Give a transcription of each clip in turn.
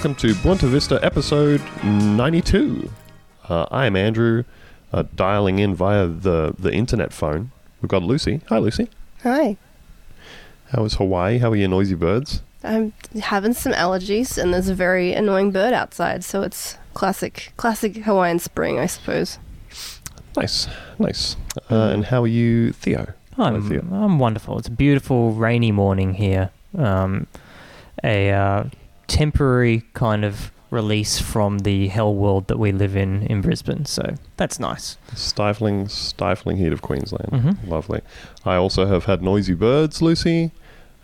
welcome to Boonta Vista episode 92. Uh, I am Andrew, uh, dialing in via the, the internet phone. We've got Lucy. Hi, Lucy. Hi. How is Hawaii? How are your noisy birds? I'm having some allergies, and there's a very annoying bird outside, so it's classic, classic Hawaiian spring, I suppose. Nice, nice. Uh, and how are you, Theo? I'm, Theo. I'm wonderful. It's a beautiful rainy morning here. Um, a uh, temporary kind of release from the hell world that we live in in Brisbane. So that's nice. Stifling, stifling heat of Queensland. Mhm. Lovely. I also have had noisy birds, Lucy.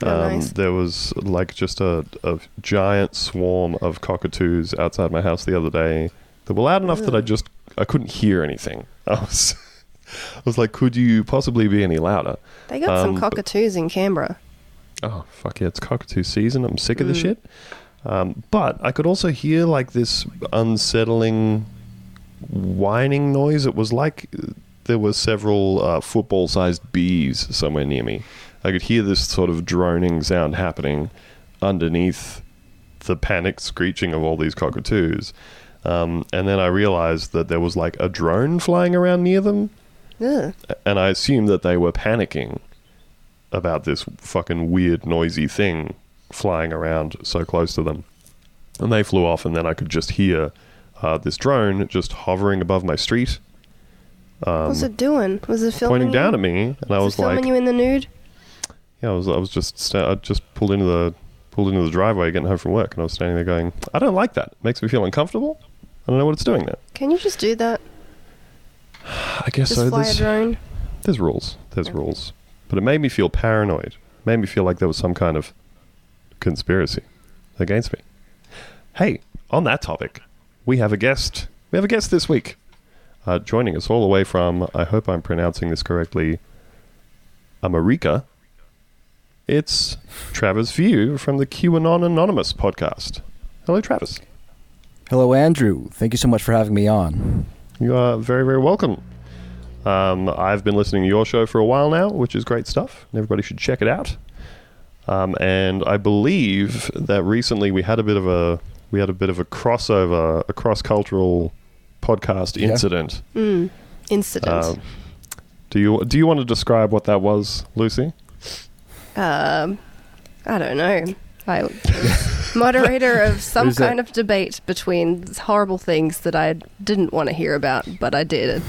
Oh, Um, nice. There was like just a, a giant swarm of cockatoos outside my house the other day that were loud enough that I just I couldn't hear anything. I was I was like, could you possibly be any louder? They got some Um, cockatoos in Canberra. Oh fuck yeah, it's cockatoo season. I'm sick of the Mm. shit. Um, but I could also hear like this unsettling whining noise. It was like there were several uh, football-sized bees somewhere near me. I could hear this sort of droning sound happening underneath the panicked screeching of all these cockatoos. Um, and then I realized that there was like a drone flying around near them Ugh. and I assumed that they were panicking about this fucking weird, noisy thing flying around so close to them. And they flew off, and then I could just hear uh, this drone just hovering above my street, um, What's it doing? Was it filming pointing you? down at me. And I was filming like, you in the nude? "Yeah, I was, I was just, sta- I just pulled into the, pulled into the driveway getting home from work, and I was standing there going, I don't like that. It makes me feel uncomfortable. I don't know what it's doing there. Can you just do that? I guess Just so. fly a There's, drone? There's rules. There's Okay. rules. But it made me feel paranoid. It made me feel like there was some kind of conspiracy against me. Hey, on that topic, we have a guest. We have a guest this week. Uh, joining us all the way from, I hope I'm pronouncing this correctly, America. It's Travis View from the QAnon Anonymous podcast. Hello, Travis. Hello, Andrew. Thank you so much for having me on. You are very, very welcome. Um, I've been listening to your show for a while now, which is great stuff. and Everybody should check it out. Um, and I believe that recently we had a bit of a we had a bit of a crossover, a cross cultural podcast Yeah. incident. Mm. Incident. Um, do you do you want to describe what that was, Lucy? um, I don't know. I was moderator of some Who's that? kind of debate between horrible things that I didn't want to hear about, but I did.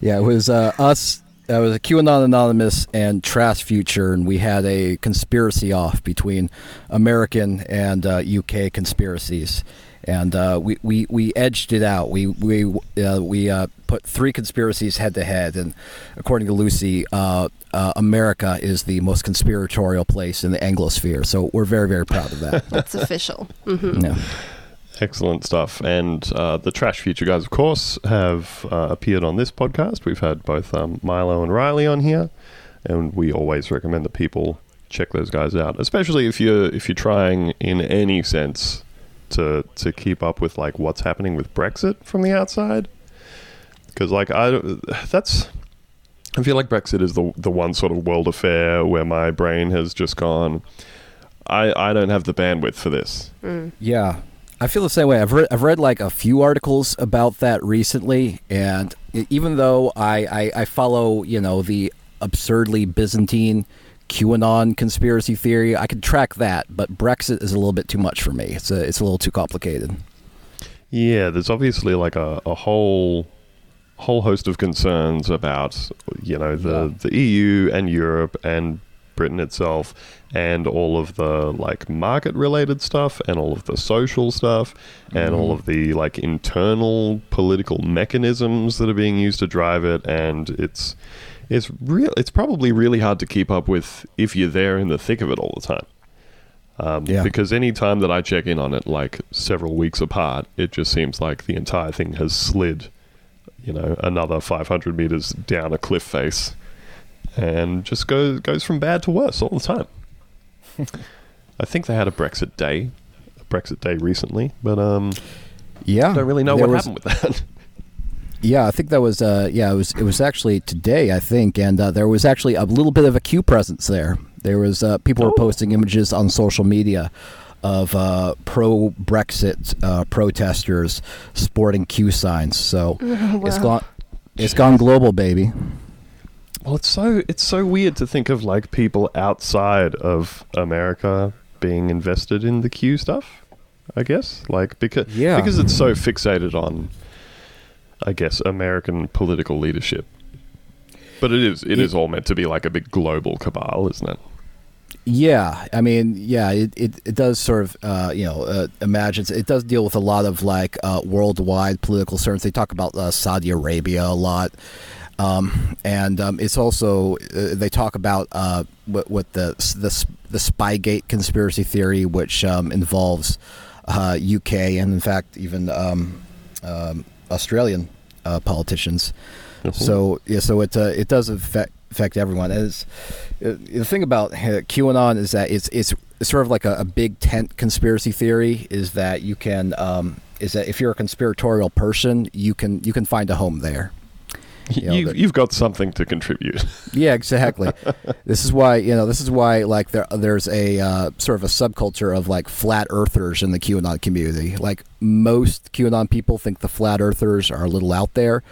Yeah, it was uh, us. It was a QAnon Anonymous and Trash Future, and we had a conspiracy off between American and uh, UK conspiracies, and uh, we, we we edged it out. We we uh, we uh, put three conspiracies head to head, and according to Lucy, uh, uh, America is the most conspiratorial place in the Anglosphere. So we're very very proud of that. That's official. hmm yeah. Excellent stuff. And uh, the Trash Future guys, of course, have uh, appeared on this podcast. We've had both um, Milo and Riley on here, and we always recommend that people check those guys out, especially if you're if you're trying in any sense to to keep up with like what's happening with Brexit from the outside. Because like I, that's I feel like Brexit is the the one sort of world affair where my brain has just gone. I I don't have the bandwidth for this. Mm. Yeah, I feel the same way. I've read I've read like a few articles about that recently, and even though I I, I follow you know the absurdly Byzantine QAnon conspiracy theory, I can track that, but Brexit is a little bit too much for me. It's a it's a little too complicated. Yeah, there's obviously like a, a whole whole host of concerns about you know the Yeah. the EU and Europe and Britain itself and all of the like market related stuff and all of the social stuff and all of the like internal political mechanisms that are being used to drive it and it's it's real it's probably really hard to keep up with if you're there in the thick of it all the time um, Yeah. Because any time that I check in on it, like several weeks apart, it just seems like the entire thing has slid, you know, another 500 meters down a cliff face, and just goes goes from bad to worse all the time. I think they had a Brexit day, a Brexit day recently, but um, Yeah, I don't really know what was- happened with that. Yeah, I think that was uh, yeah, it was it was actually today, I think, and uh, there was actually a little bit of a Q presence there. There was uh, people were Oh. posting images on social media of uh, pro Brexit uh, protesters sporting Q signs. So it's Wow. gone. It's gone global, baby. Well, it's so it's so weird to think of like people outside of America being invested in the Q stuff. I guess like because Yeah. because it's so fixated on, I guess American political leadership. But it is it It- is all meant to be like a big global cabal, isn't it? Yeah, I mean, yeah, it, it, it does sort of, uh, you know, uh, imagines it does deal with a lot of like uh, worldwide political concerns. They talk about uh, Saudi Arabia a lot, um, and um, it's also uh, they talk about uh, what, what the the the Spygate conspiracy theory, which um, involves uh, UK and in fact even um, um, Australian uh, politicians. So yeah, so it uh, it does affect affect everyone. It's, uh, the thing about QAnon is that it's it's sort of like a, a big tent conspiracy theory. Is that you can um, is that if you're a conspiratorial person, you can you can find a home there. you, know, you've, you've got something to contribute. Yeah, exactly. this is why you know this is why like there there's a uh, sort of a subculture of like flat earthers in the QAnon community. Like most QAnon people think the flat earthers are a little out there,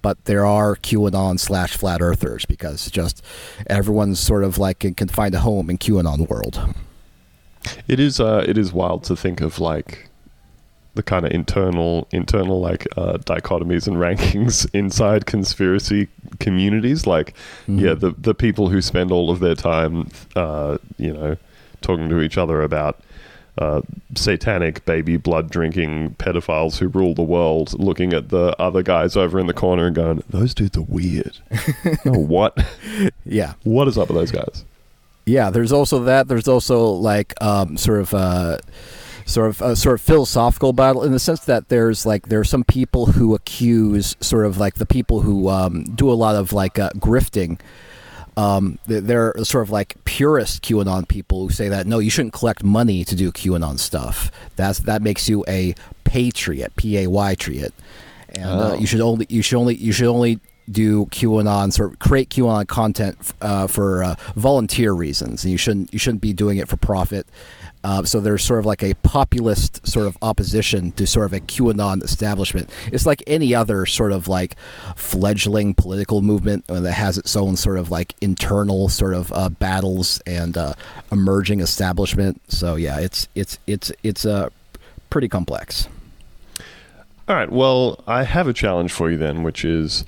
but there are QAnon slash flat earthers because just everyone's sort of like can, can find a home in QAnon world. It is uh, it is wild to think of like the kind of internal internal like uh, dichotomies and rankings inside conspiracy communities. Like, Mhm. yeah, the the people who spend all of their time, uh, you know, talking to each other about. Uh, satanic baby blood drinking pedophiles who rule the world, looking at the other guys over in the corner and going, "Those dudes are weird." oh, what? Yeah. What is up with those guys? Yeah, there's also that. There's also like um, sort of uh, sort of uh, sort of philosophical battle in the sense that there's like there are some people who accuse sort of like the people who um, do a lot of like uh, grifting. Um, they're sort of like purist QAnon people who say that no, you shouldn't collect money to do QAnon stuff. That's that makes you a patriot, P A Y triot, and uh, Oh. you should only you should only you should only do QAnon sort of create QAnon content uh, for uh, volunteer reasons, and you shouldn't you shouldn't be doing it for profit. Uh, so there's sort of like a populist sort of opposition to sort of a QAnon establishment. It's like any other sort of like fledgling political movement uh, that has its own sort of like internal sort of uh, battles and uh, emerging establishment. So yeah, it's it's it's it's uh, pretty complex. All right. Well, I have a challenge for you then, which is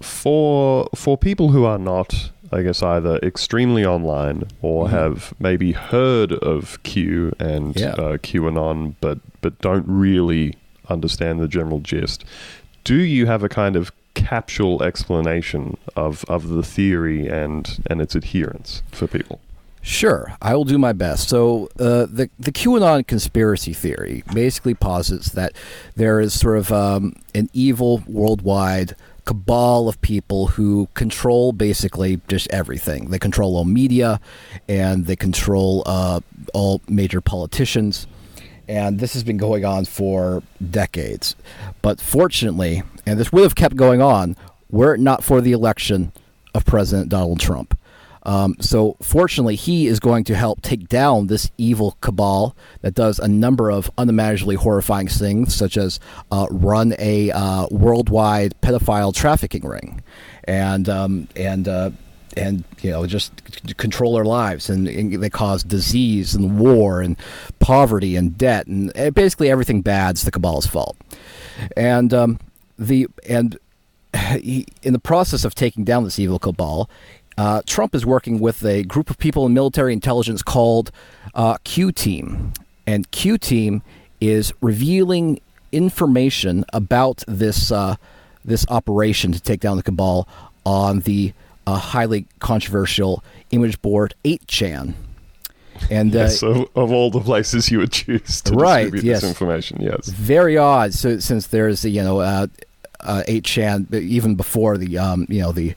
for for people who are not, I guess, either extremely online or Mhm. have maybe heard of Q and Yeah. uh, QAnon, but but don't really understand the general gist. Do you have a kind of capsule explanation of, of the theory and and its adherence for people? Sure, I will do my best. So, uh, the the QAnon conspiracy theory basically posits that there is sort of um, an evil worldwide cabal of people who control basically just everything. They control all media, and they control uh, all major politicians. And this has been going on for decades. But fortunately, and this would have kept going on were it not for the election of President Donald Trump. Um, so, fortunately, he is going to help take down this evil cabal that does a number of unimaginably horrifying things, such as uh, run a uh, worldwide pedophile trafficking ring, and um, and uh, and you know just c- control our lives, and, and they cause disease and war and poverty and debt, and uh, basically everything bad's the cabal's fault. And um, the and he, in the process of taking down this evil cabal, uh, Trump is working with a group of people in military intelligence called uh, Q Team, and Q Team is revealing information about this uh, this operation to take down the cabal on the uh, highly controversial image board 8chan. And uh, yes, of, of all the places you would choose to Right, distribute yes. this information, yes. very odd. So since there's you know uh, uh, 8chan even before the um, you know the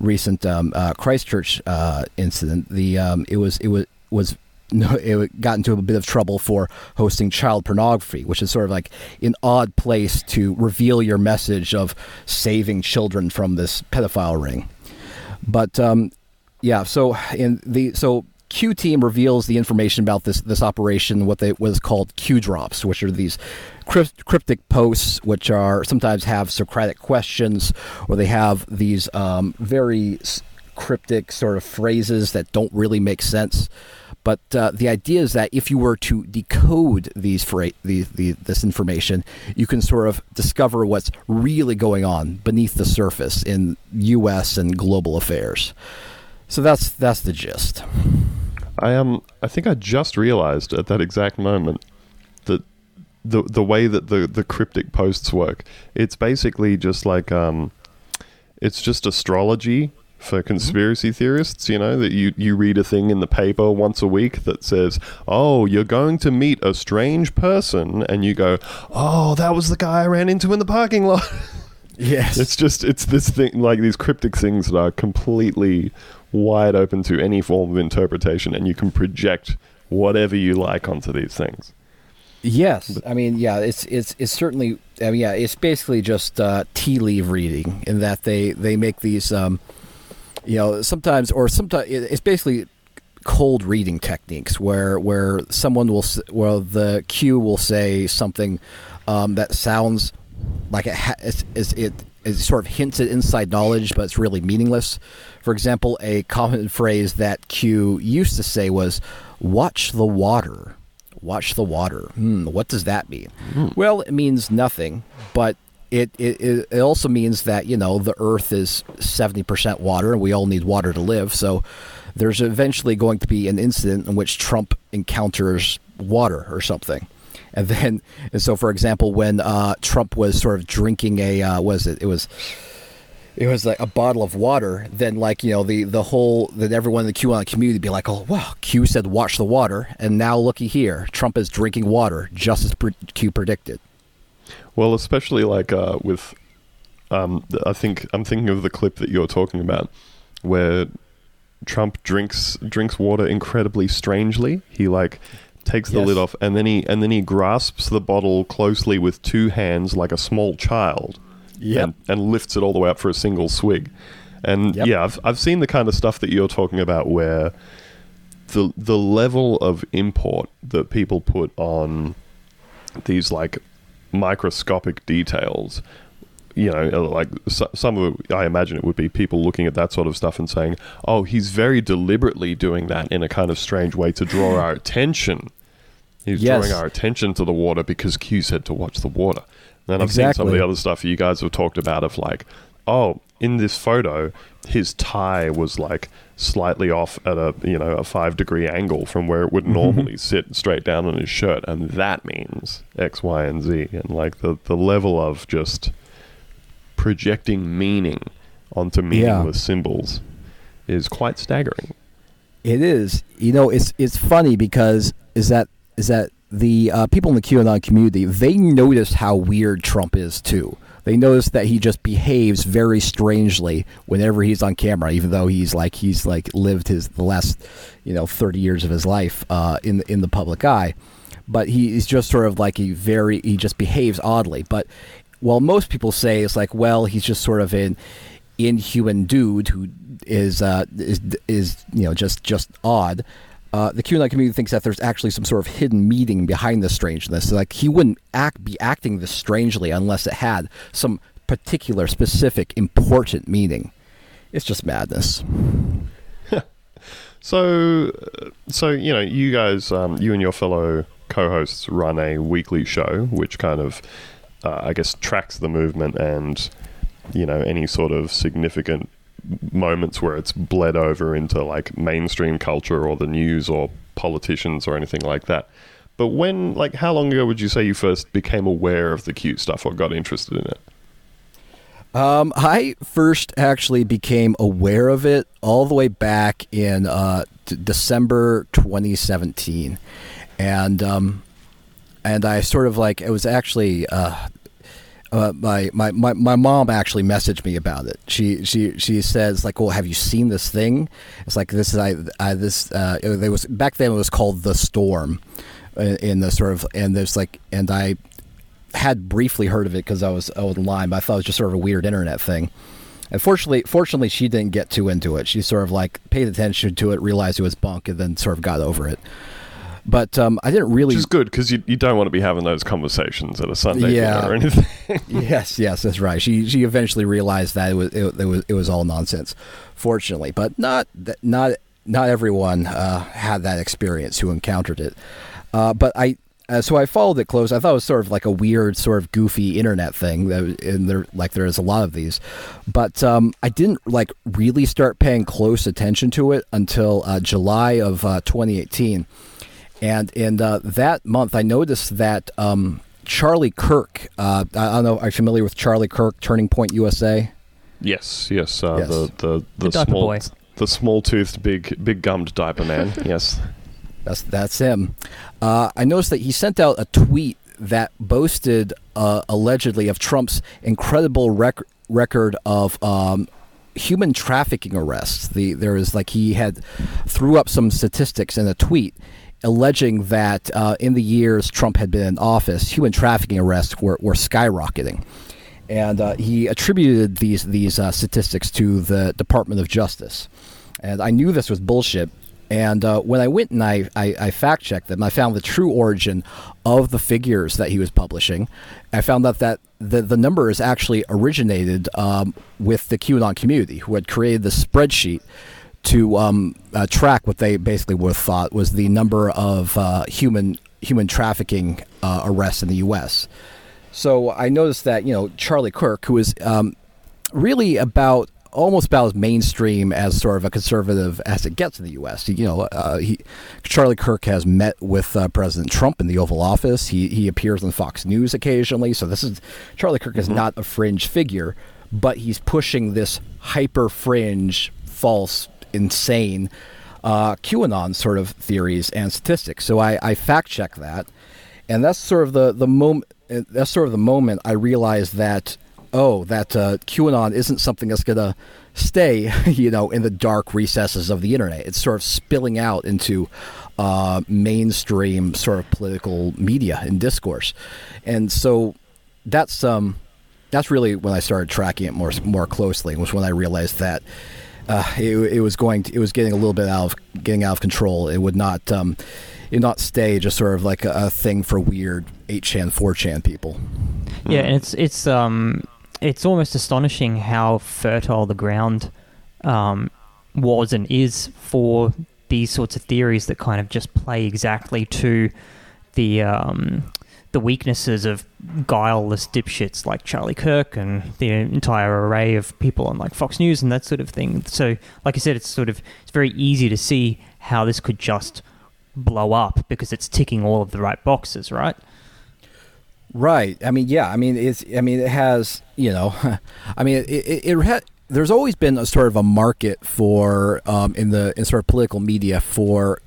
recent um, uh, Christchurch uh, incident, the um, it was it was was no, it got into a bit of trouble for hosting child pornography, which is sort of like an odd place to reveal your message of saving children from this pedophile ring. But um, yeah, so in the so Q team reveals the information about this this operation, what they was called Q drops, which are these crypt, cryptic posts, which are sometimes have Socratic questions, or they have these um, very cryptic sort of phrases that don't really make sense. But uh, the idea is that if you were to decode these fra- the, this information, you can sort of discover what's really going on beneath the surface in U.S. and global affairs. So that's that's the gist. I um I think I just realized at that exact moment that the the way that the the cryptic posts work, it's basically just like um it's just astrology for conspiracy theorists, you know, that you, you read a thing in the paper once a week that says, Oh, you're going to meet a strange person and you go, Oh, that was the guy I ran into in the parking lot. Yes. It's just it's this thing like these cryptic things that are completely wide open to any form of interpretation, and you can project whatever you like onto these things. Yes, I mean, yeah, it's it's it's certainly, I mean, yeah, it's basically just uh, tea leaf reading in that they they make these, um, you know, sometimes or sometimes it's basically cold reading techniques where where someone will well the Q will say something um, that sounds like it ha- it's, it's, it it sort of hints at inside knowledge, but it's really meaningless. For example, a common phrase that Q used to say was "watch the water." Watch the water. Hmm, what does that mean? Well, it means nothing, but it, it it also means that you know the Earth is seventy percent water, and we all need water to live. So there's eventually going to be an incident in which Trump encounters water or something. And then, and so for example, when uh, Trump was sort of drinking a, uh, was it? It was, it was like a bottle of water. Then, like you know, the the whole that everyone in the QAnon community would be like, oh wow, Q said watch the water, and now looky here, Trump is drinking water just as Q predicted. Well, especially like uh, with, um, I think I'm thinking of the clip that you're talking about, where Trump drinks drinks water incredibly strangely. He like takes the Yes. lid off and then he and then he grasps the bottle closely with two hands like a small child. Yep. And, and lifts it all the way up for a single swig. And Yep. yeah, I've I've seen the kind of stuff that you're talking about where the the level of import that people put on these like microscopic details you know uh, like so, some of it i imagine it would be people looking at that sort of stuff and saying oh he's very deliberately doing that in a kind of strange way to draw our attention he's Yes. drawing our attention to the water because q said to watch the water then i've seen some of the other stuff you guys have talked about of like oh in this photo his tie was like slightly off at a you know a five degree angle from where it would mm-hmm. normally sit straight down on his shirt. And that means x y and z. And like the the level of just projecting meaning onto meaningless symbols is quite staggering. It is. You know, it's it's funny because is that is that the uh, people in the QAnon community they notice how weird Trump is too. They notice that he just behaves very strangely whenever he's on camera, even though he's like he's like lived his the last you know thirty years of his life uh, in the, in the public eye. But he is just sort of like a very he just behaves oddly. But while most people say it's like well he's just sort of an inhuman dude who is uh, is is you know just just odd. Uh, the QAnon community thinks that there's actually some sort of hidden meaning behind this strangeness. Like he wouldn't act be acting this strangely unless it had some particular, specific, important meaning. It's just madness. So, so you know, you guys, um, you and your fellow co-hosts run a weekly show, which kind of, uh, I guess, tracks the movement and you know any sort of significant moments where it's bled over into like mainstream culture or the news or politicians or anything like that. But when, like, how long ago would you say you first became aware of the cute stuff or got interested in it? Um, I first actually became aware of it all the way back in uh, d- December 2017, and um, and I sort of like it was actually uh, uh, my, my my my mom actually messaged me about it. She she she says like, "Well, have you seen this thing?" It's like this is I, I this uh, it, was back then it was called the storm, in, in the sort of and there's like and I had briefly heard of it because I was online, but I thought it was just sort of a weird internet thing. And fortunately, fortunately, she didn't get too into it. She sort of like paid attention to it, realized it was bunk, and then sort of got over it. But um, I didn't really. Which is good because you, you don't want to be having those conversations at a Sunday Yeah. dinner or anything. yes, yes, that's right. She she eventually realized that it was it, it was it was all nonsense. Fortunately, but not not not everyone uh, had that experience who encountered it. Uh, but I. Uh, so I followed it close. I thought it was sort of like a weird, sort of goofy internet thing, that, and there, like there's a lot of these. But um, I didn't like really start paying close attention to it until uh, July of uh, 2018. And in uh, that month, I noticed that um, Charlie Kirk. Uh, I I don't know. Are you familiar with Charlie Kirk, Turning Point USA? yes, yes. Uh, Yes. The the the, The small boy. the small toothed big big gummed diaper man. yes. That's that's him. Uh, I noticed that he sent out a tweet that boasted uh, allegedly of Trump's incredible rec- record of um, human trafficking arrests. The there is like he had threw up some statistics in a tweet alleging that uh, in the years Trump had been in office, human trafficking arrests were, were skyrocketing. And uh, he attributed these these uh, statistics to the Department of Justice. And I knew this was bullshit. And uh, when I went and I, I, I fact checked them, I found the true origin of the figures that he was publishing. I found out that the, the numbers actually originated um, with the QAnon community, who had created the spreadsheet to um, uh, track what they basically were thought was the number of uh, human human trafficking uh, arrests in the U.S. So I noticed that you know Charlie Kirk, who is um, really about almost about as mainstream as sort of a conservative as it gets in the U.S. You know, uh, he, Charlie Kirk has met with uh, President Trump in the Oval Office. He he appears on Fox News occasionally. So this is Charlie Kirk is not a fringe figure, but he's pushing this hyper fringe, false, insane uh, QAnon sort of theories and statistics. So I, I fact check that, and that's sort of the the moment. That's sort of the moment I realized that oh, that uh, QAnon isn't something that's gonna stay, you know, in the dark recesses of the internet. It's sort of spilling out into uh, mainstream sort of political media and discourse, and so that's um that's really when I started tracking it more more closely. Was when I realized that uh, it, it was going to, it was getting a little bit out of getting out of control. It would not um, it would not stay just sort of like a, a thing for weird 8chan 4chan people. Yeah, and it's it's um it's almost astonishing how fertile the ground um, was and is for these sorts of theories that kind of just play exactly to the um, the weaknesses of guileless dipshits like Charlie Kirk and the entire array of people on like Fox News and that sort of thing. So, like I said, it's sort of it's very easy to see how this could just blow up because it's ticking all of the right boxes, right? Right. I mean, yeah. I mean, it's. I mean, it has. You know, I mean, it. It, it. There's always been a sort of a market for um, in the in sort of political media for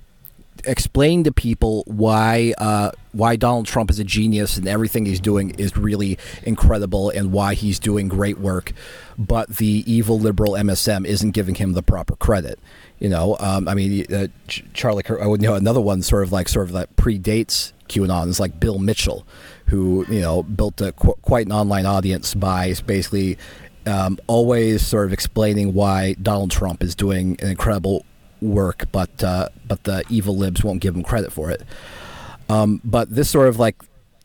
explaining to people why uh, why Donald Trump is a genius and everything he's doing is really incredible and why he's doing great work, but the evil liberal MSM isn't giving him the proper credit. You know, um, I mean, uh, Charlie. Kirk, oh, you know, another one sort of like sort of that predates QAnon is like Bill Mitchell, who you know built a, qu- quite an online audience by basically um, always sort of explaining why Donald Trump is doing an incredible work, but uh, but the evil libs won't give him credit for it. Um, but this sort of like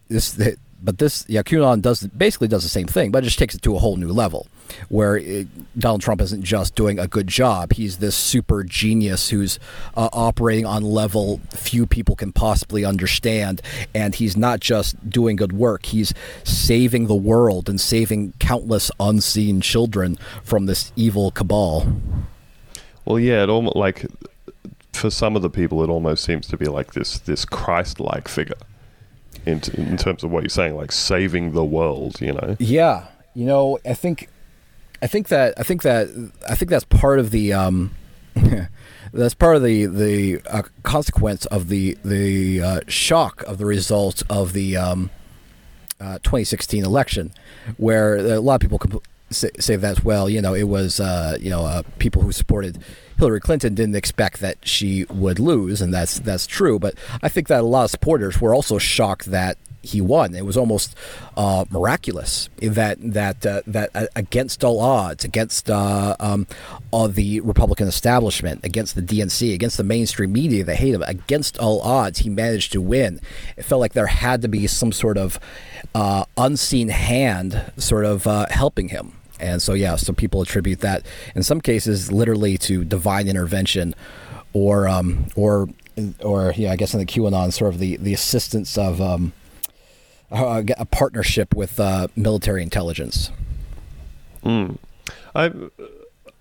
this, but this yeah, QAnon does basically does the same thing, but it just takes it to a whole new level, where it, Donald Trump isn't just doing a good job; he's this super genius who's uh, operating on level few people can possibly understand, and he's not just doing good work; he's saving the world and saving countless unseen children from this evil cabal. Well, yeah, it almost like for some of the people, it almost seems to be like this this Christ-like figure in in terms of what you're saying, like saving the world. You know, Yeah, you know, I think, I think that I think that I think that's part of the um, that's part of the the uh, consequence of the the uh, shock of the results of the um, uh, 2016 election, where a lot of people compl- say, say that well, you know, it was uh, you know uh, people who supported Hillary Clinton didn't expect that she would lose, and that's that's true. But I think that a lot of supporters were also shocked that he won. It was almost uh, miraculous that that uh, that uh, against all odds, against uh, um, all the Republican establishment, against the DNC, against the mainstream media that hate him, against all odds, he managed to win. It felt like there had to be some sort of uh, unseen hand, sort of uh, helping him. And so, yeah, some people attribute that in some cases literally to divine intervention, or um, or or yeah, I guess in the QAnon, sort of the the assistance of um, a, a partnership with uh, military intelligence. Mm. I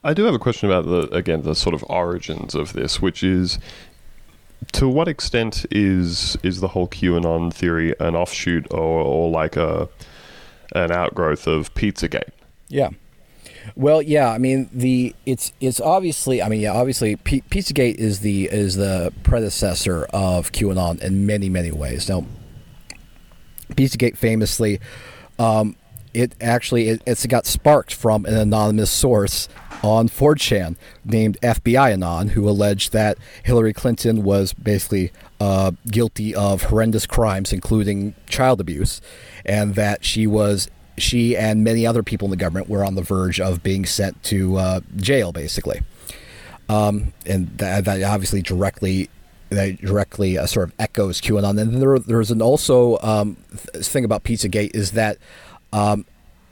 I do have a question about the again the sort of origins of this, which is to what extent is is the whole QAnon theory an offshoot or, or like a an outgrowth of Pizzagate? Yeah. Well, yeah. I mean, the it's it's obviously. I mean, yeah. Obviously, P- Pizzagate is the is the predecessor of QAnon in many many ways. Now, Pizzagate famously, um, it actually it, it's got sparked from an anonymous source on 4chan named FBI Anon, who alleged that Hillary Clinton was basically uh, guilty of horrendous crimes, including child abuse, and that she was she and many other people in the government were on the verge of being sent to uh, jail, basically. Um, and that, that, obviously directly that directly uh, sort of echoes QAnon. And there, there's an also um, thing about Pizzagate is that um,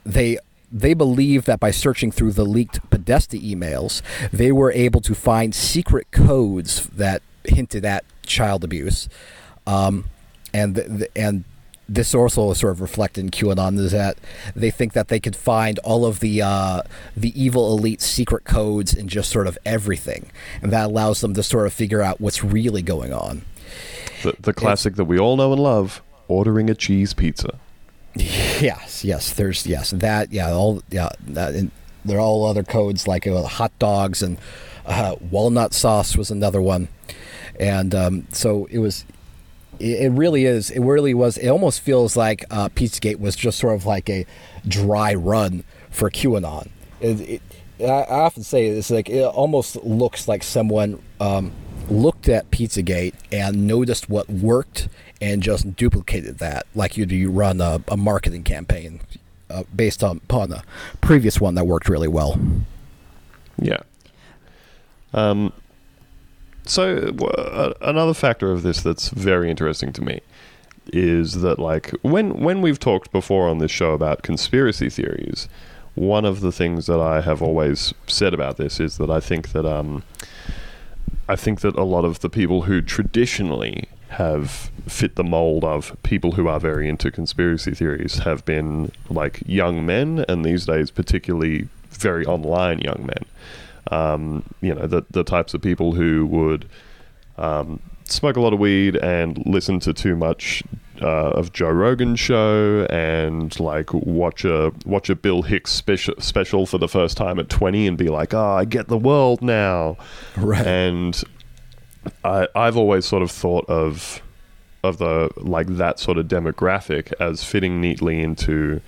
they they believe that by searching through the leaked Podesta emails, they were able to find secret codes that hinted at child abuse, um, and the, and this also is sort of reflected in QAnon is that they think that they could find all of the uh, the evil elite secret codes in just sort of everything, and that allows them to sort of figure out what's really going on. The, the classic it's, that we all know and love: ordering a cheese pizza. Yes, yes. There's yes that yeah all yeah that, and there are all other codes like uh, hot dogs and uh, walnut sauce was another one, and um, so it was it, really is. It really was. It almost feels like uh, Pizzagate was just sort of like a dry run for QAnon. It, it, I often say it's like it almost looks like someone um, looked at Pizzagate and noticed what worked and just duplicated that, like you do run a, a marketing campaign uh, based on upon a previous one that worked really well. Yeah. Um, so another factor of this that's very interesting to me is that like when when we've talked before on this show about conspiracy theories, one of the things that I have always said about this is that I think that um, I think that a lot of the people who traditionally have fit the mold of people who are very into conspiracy theories have been like young men, and these days particularly very online young men um, you know, the, the types of people who would um, smoke a lot of weed and listen to too much uh, of Joe Rogan's show and like watch a watch a Bill Hicks special special for the first time at 20 and be like, "Oh, I get the world now." Right. And I I've always sort of thought of of the like that sort of demographic as fitting neatly into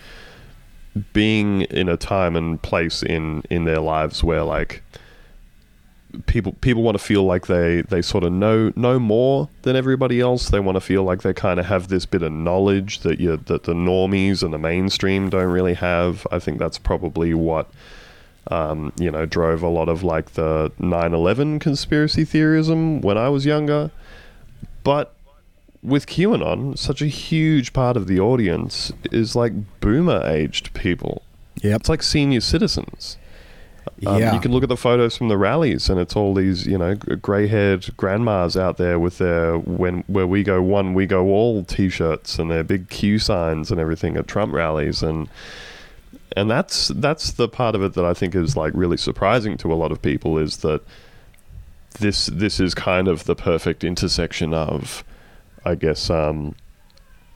being in a time and place in in their lives where like people people want to feel like they they sort of know know more than everybody else. They want to feel like they kind of have this bit of knowledge that you that the normies and the mainstream don't really have. I think that's probably what um, you know drove a lot of like the 9/11 conspiracy theorism when I was younger. But with QAnon, such a huge part of the audience is like boomer aged people. Yeah, It's like senior citizens. Um, yeah. You can look at the photos from the rallies, and it's all these, you know, grey-haired grandmas out there with their "when where we go one, we go all" T-shirts and their big Q signs and everything at Trump rallies, and and that's that's the part of it that I think is like really surprising to a lot of people is that this this is kind of the perfect intersection of I guess, um,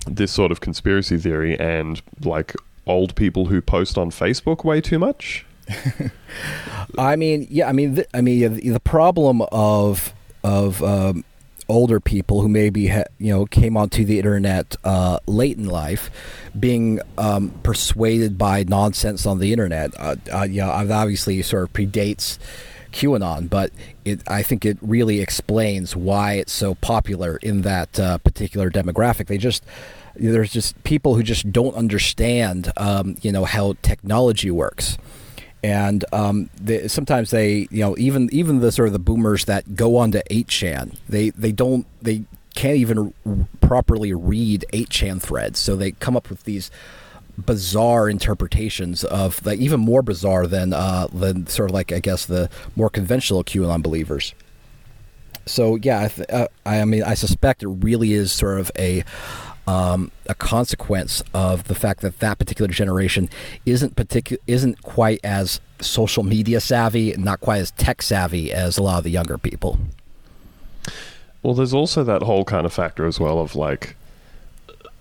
this sort of conspiracy theory and like old people who post on Facebook way too much. I mean, yeah, I mean, th- I mean, the problem of of um, older people who maybe ha- you know came onto the internet uh, late in life, being um, persuaded by nonsense on the internet. Uh, uh, yeah, obviously sort of predates QAnon, but it, I think it really explains why it's so popular in that uh, particular demographic. They just there's just people who just don't understand, um, you know, how technology works. And um, they, sometimes they, you know, even even the sort of the boomers that go onto 8chan, they they don't they can't even properly read 8chan threads, so they come up with these bizarre interpretations of like even more bizarre than uh, than sort of like I guess the more conventional QAnon believers. So yeah, I, th- uh, I mean I suspect it really is sort of a um, a consequence of the fact that that particular generation isn't particu- isn't quite as social media savvy, not quite as tech savvy as a lot of the younger people. Well, there's also that whole kind of factor as well of like,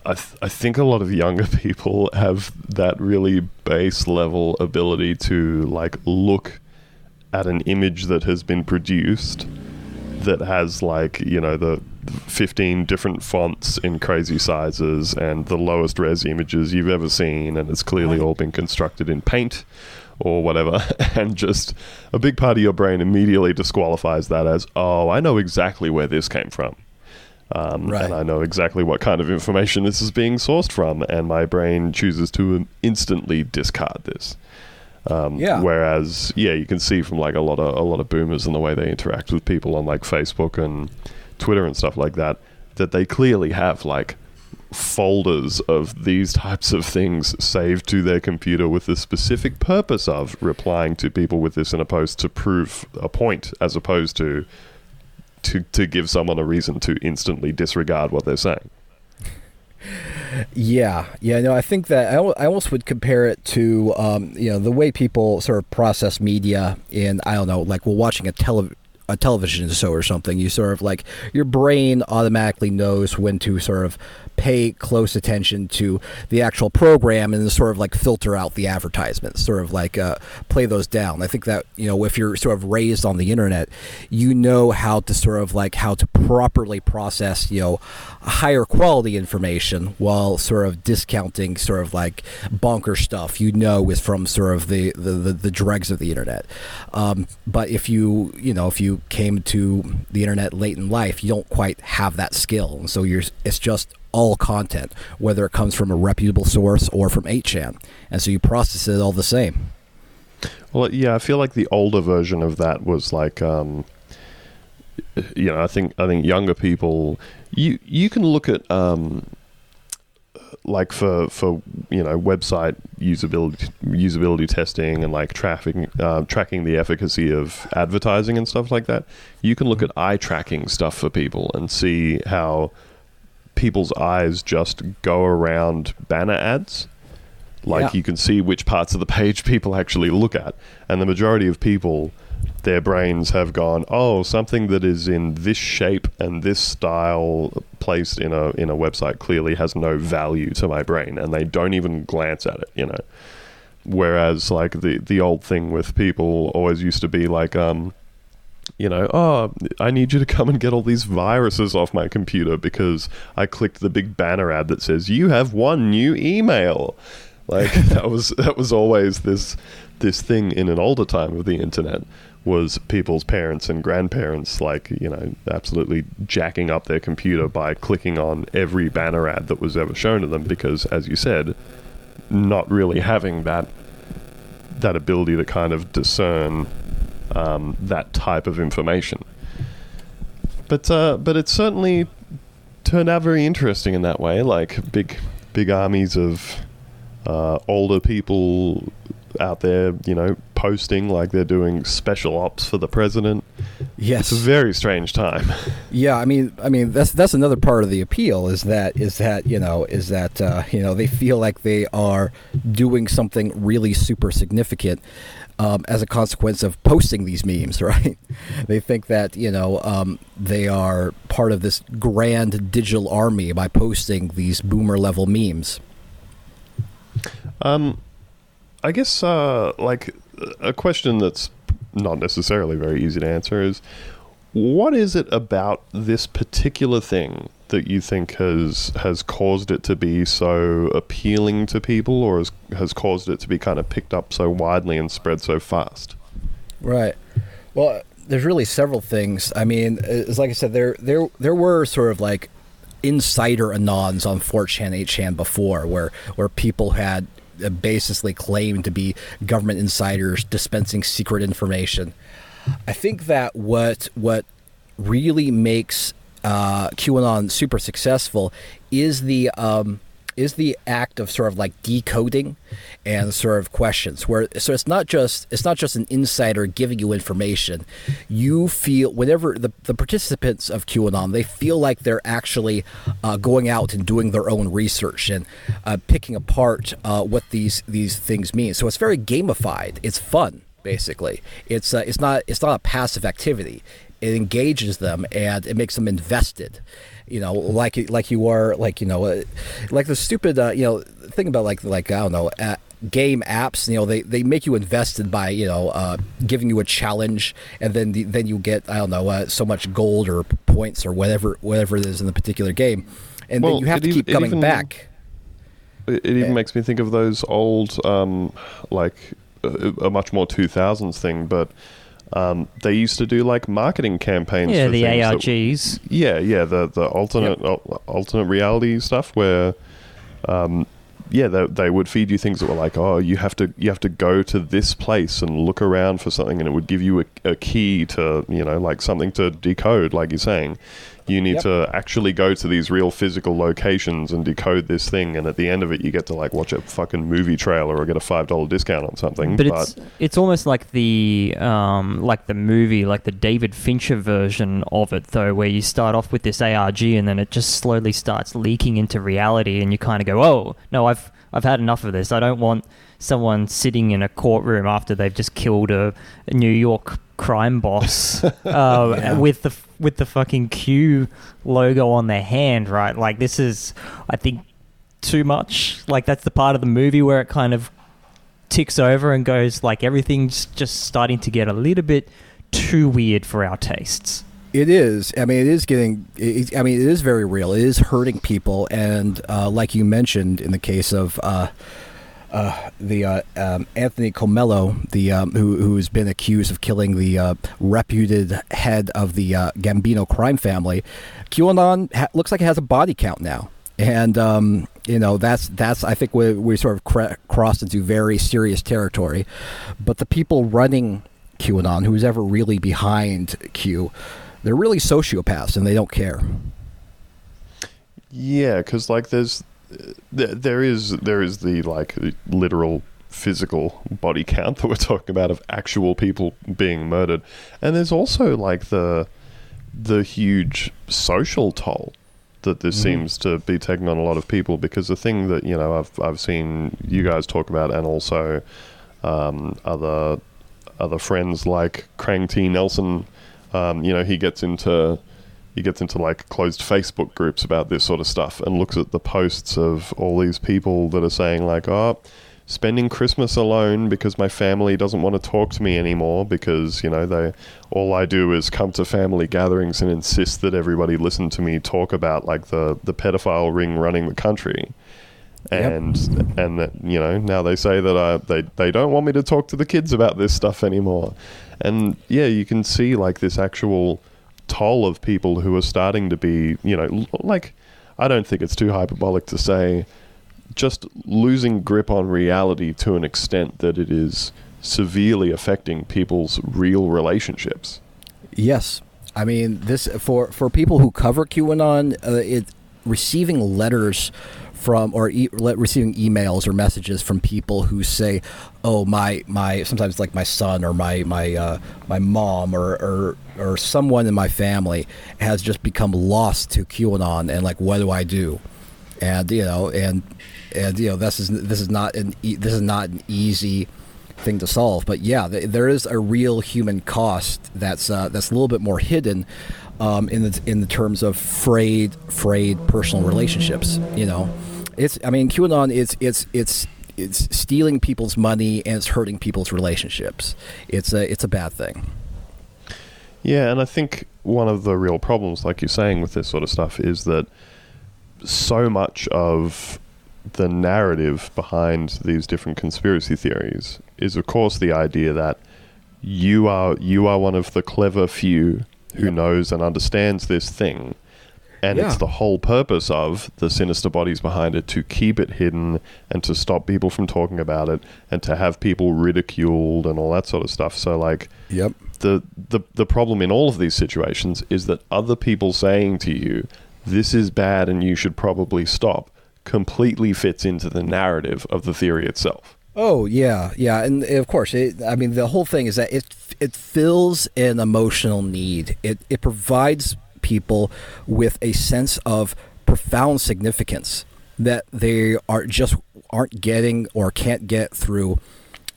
I, th- I think a lot of younger people have that really base level ability to like look at an image that has been produced that has like, you know, the 15 different fonts in crazy sizes and the lowest res images you've ever seen, and it's clearly all been constructed in paint or whatever, and just a big part of your brain immediately disqualifies that as, oh, I know exactly where this came from. Um, Right. And I know exactly what kind of information this is being sourced from, and my brain chooses to instantly discard this. Um, Yeah. Whereas, yeah, you can see from like a lot of a lot of boomers and the way they interact with people on like Facebook and Twitter and stuff like that, that they clearly have like folders of these types of things saved to their computer with the specific purpose of replying to people with this in a post to prove a point as opposed to to to give someone a reason to instantly disregard what they're saying. Yeah, yeah. No, I think that I, I almost would compare it to um, you know the way people sort of process media in I don't know, like well, watching a tele a television show or something. You sort of like your brain automatically knows when to sort of pay close attention to the actual program and sort of like filter out the advertisements, sort of like uh, play those down. I think that you know if you're sort of raised on the internet, you know how to sort of like how to properly process you know higher quality information while sort of discounting sort of like bonker stuff you know is from sort of the the, the, the dregs of the internet. Um, but if you you know if you came to the internet late in life, you don't quite have that skill, and so you're it's just all content, whether it comes from a reputable source or from 8chan, and so you process it all the same. Well, yeah, I feel like the older version of that was like, um, you know, I think I think younger people, you you can look at um, like for for you know website usability usability testing and like tracking uh, tracking the efficacy of advertising and stuff like that. You can look at eye tracking stuff for people and see how people's eyes just go around banner ads. Like Yeah. you can see which parts of the page people actually look at, and the majority of people, their brains have gone, oh, something that is in this shape and this style placed in a in a website clearly has no value to my brain, and they don't even glance at it, you know. Whereas like the the old thing with people always used to be like, um, you know, oh, I need you to come and get all these viruses off my computer because I clicked the big banner ad that says you have one new email. Like that was that was always this this thing in an older time of the internet was people's parents and grandparents like you know absolutely jacking up their computer by clicking on every banner ad that was ever shown to them because as you said not really having that that ability to kind of discern um, that type of information. But uh, but it's certainly turned out very interesting in that way. Like big big armies of uh, older people out there, you know, posting like they're doing special ops for the president. Yes, It's a very strange time. Yeah, I mean, I mean that's that's another part of the appeal is that is that you know is that uh, you know they feel like they are doing something really super significant um, as a consequence of posting these memes, right? they think that you know um, they are part of this grand digital army by posting these boomer level memes. Um, I guess uh, like a question that's not necessarily very easy to answer is what is it about this particular thing that you think has has caused it to be so appealing to people or has, has caused it to be kind of picked up so widely and spread so fast? Right. Well, there's really several things. I mean, it's like I said, there there there were sort of like insider anons on 4chan, 8chan before, where where people had uh, basically claimed to be government insiders dispensing secret information. I think that what what really makes uh, QAnon super successful is the um, is the act of sort of like decoding and sort of questions where so it's not just it's not just an insider giving you information. You feel whenever the, the participants of qanon they feel like they're actually uh, going out and doing their own research and uh, picking apart uh, what these these things mean. So it's very gamified. It's fun basically. It's uh, it's not it's not a passive activity it engages them and it makes them invested you know, like like you are, like you know, uh, like the stupid, uh, you know, thing about like like I don't know. Uh, game apps you know they, they make you invested by you know uh, giving you a challenge and then the, then you get i don't know uh, so much gold or points or whatever whatever it is in the particular game and well, then you have to keep coming even, back it, it even yeah. makes me think of those old um, like a, a much more 2000s thing but um, they used to do like marketing campaigns. Yeah, the ARGs. That, yeah, yeah, the the alternate yep. alternate reality stuff where, um, yeah, they, they would feed you things that were like, oh, you have to you have to go to this place and look around for something, and it would give you a, a key to you know like something to decode, like you're saying. You need yep. to actually go to these real physical locations and decode this thing, and at the end of it, you get to like watch a fucking movie trailer or get a five dollar discount on something. But, but, it's it's almost like the um, like the movie, like the David Fincher version of it, though, where you start off with this ARG and then it just slowly starts leaking into reality, and you kind of go, "Oh no, I've I've had enough of this. I don't want." Someone sitting in a courtroom after they've just killed a, New York crime boss uh, yeah. with the with the fucking Q logo on their hand, right? Like this is, I think, too much. Like that's the part of the movie where it kind of ticks over and goes like everything's just starting to get a little bit too weird for our tastes. It is. I mean, it is getting. It, I mean, it is very real. It is hurting people, and uh, like you mentioned in the case of. Uh, uh, the uh, um, Anthony Comello, the um, who who's been accused of killing the uh, reputed head of the uh, Gambino crime family, QAnon ha- looks like it has a body count now, and um, you know that's that's I think we we sort of cra- crossed into very serious territory, but the people running QAnon, who's ever really behind Q, they're really sociopaths and they don't care. Yeah, because like there's there is there is the like literal physical body count that we're talking about of actual people being murdered, and there's also like the the huge social toll that this mm. seems to be taking on a lot of people because the thing that you know I've I've seen you guys talk about and also um, other other friends like Krang T Nelson, um, you know he gets into he gets into like closed Facebook groups about this sort of stuff and looks at the posts of all these people that are saying like, "Oh, spending Christmas alone because my family doesn't want to talk to me anymore because you know they all I do is come to family gatherings and insist that everybody listen to me talk about like the the pedophile ring running the country." And yep. and that you know now they say that I, they they don't want me to talk to the kids about this stuff anymore, and yeah, you can see like this actual toll of people who are starting to be, you know, like, I don't think it's too hyperbolic to say just losing grip on reality to an extent that it is severely affecting people's real relationships. Yes. I mean, this for for people who cover QAnon, uh, it receiving letters from or e- receiving emails or messages from people who say, "Oh, my my sometimes like my son or my my uh, my mom or, or or someone in my family has just become lost to QAnon and like what do I do?" And you know, and and you know, this is this is not an e- this is not an easy thing to solve. But yeah, th- there is a real human cost that's uh, that's a little bit more hidden um, in the in the terms of frayed frayed personal relationships. You know, it's I mean QAnon it's it's it's it's stealing people's money and it's hurting people's relationships. It's a it's a bad thing. Yeah, and I think one of the real problems, like you're saying, with this sort of stuff is that so much of the narrative behind these different conspiracy theories is, of course, the idea that you are you are one of the clever few who yep. knows and understands this thing, and Yeah. it's the whole purpose of the sinister bodies behind it to keep it hidden and to stop people from talking about it and to have people ridiculed and all that sort of stuff. So like Yep. the the the problem in all of these situations is that other people saying to you this is bad and you should probably stop completely fits into the narrative of the theory itself. Oh yeah, yeah, and eh, of course, it, I mean the whole thing is that it it fills an emotional need. It it provides people with a sense of profound significance that they are just aren't getting or can't get through,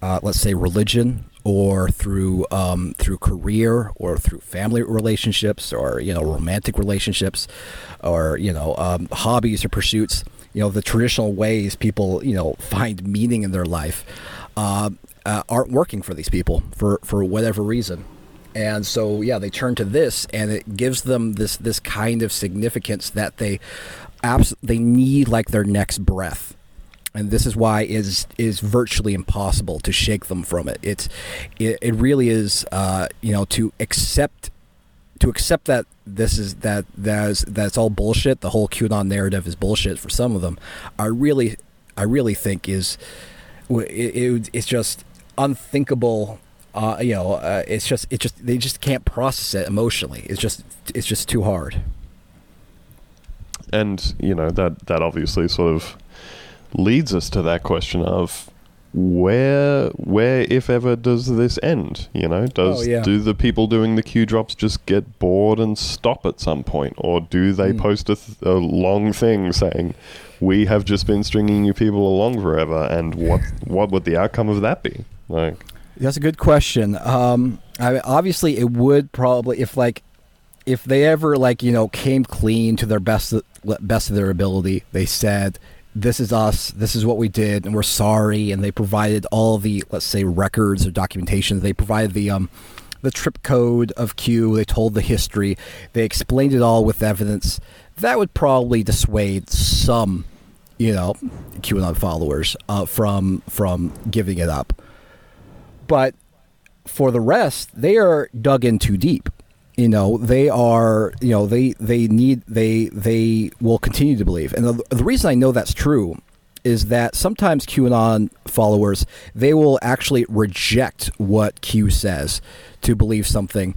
uh, let's say, religion or through um, through career or through family relationships or you know romantic relationships or you know um, hobbies or pursuits. You know the traditional ways people you know find meaning in their life uh, uh, aren't working for these people for for whatever reason and so yeah they turn to this and it gives them this this kind of significance that they abs- they need like their next breath and this is why is is virtually impossible to shake them from it it's it, it really is uh, you know to accept to accept that this is that that's that's all bullshit. The whole QAnon narrative is bullshit for some of them. I really, I really think is it, it, it's just unthinkable. Uh, you know, uh, it's just it just they just can't process it emotionally. It's just it's just too hard. And you know that that obviously sort of leads us to that question of where where if ever does this end you know does Oh, yeah. do the people doing the q drops just get bored and stop at some point or do they Hmm. post a, th- a long thing saying we have just been stringing you people along forever and what what would the outcome of that be like That's a good question. Um, I obviously it would probably if like if they ever like you know came clean to their best best of their ability, they said this is us, this is what we did, and we're sorry, and they provided all the let's say records or documentation. They provided the um the trip code of Q. They told the history. They explained it all with evidence. That would probably dissuade some, you know, QAnon followers uh, from from giving it up but for the rest they are dug in too deep. You know they are you know they they need they they will continue to believe. And the, the reason i know that's true is that sometimes qanon followers they will actually reject what q says to believe something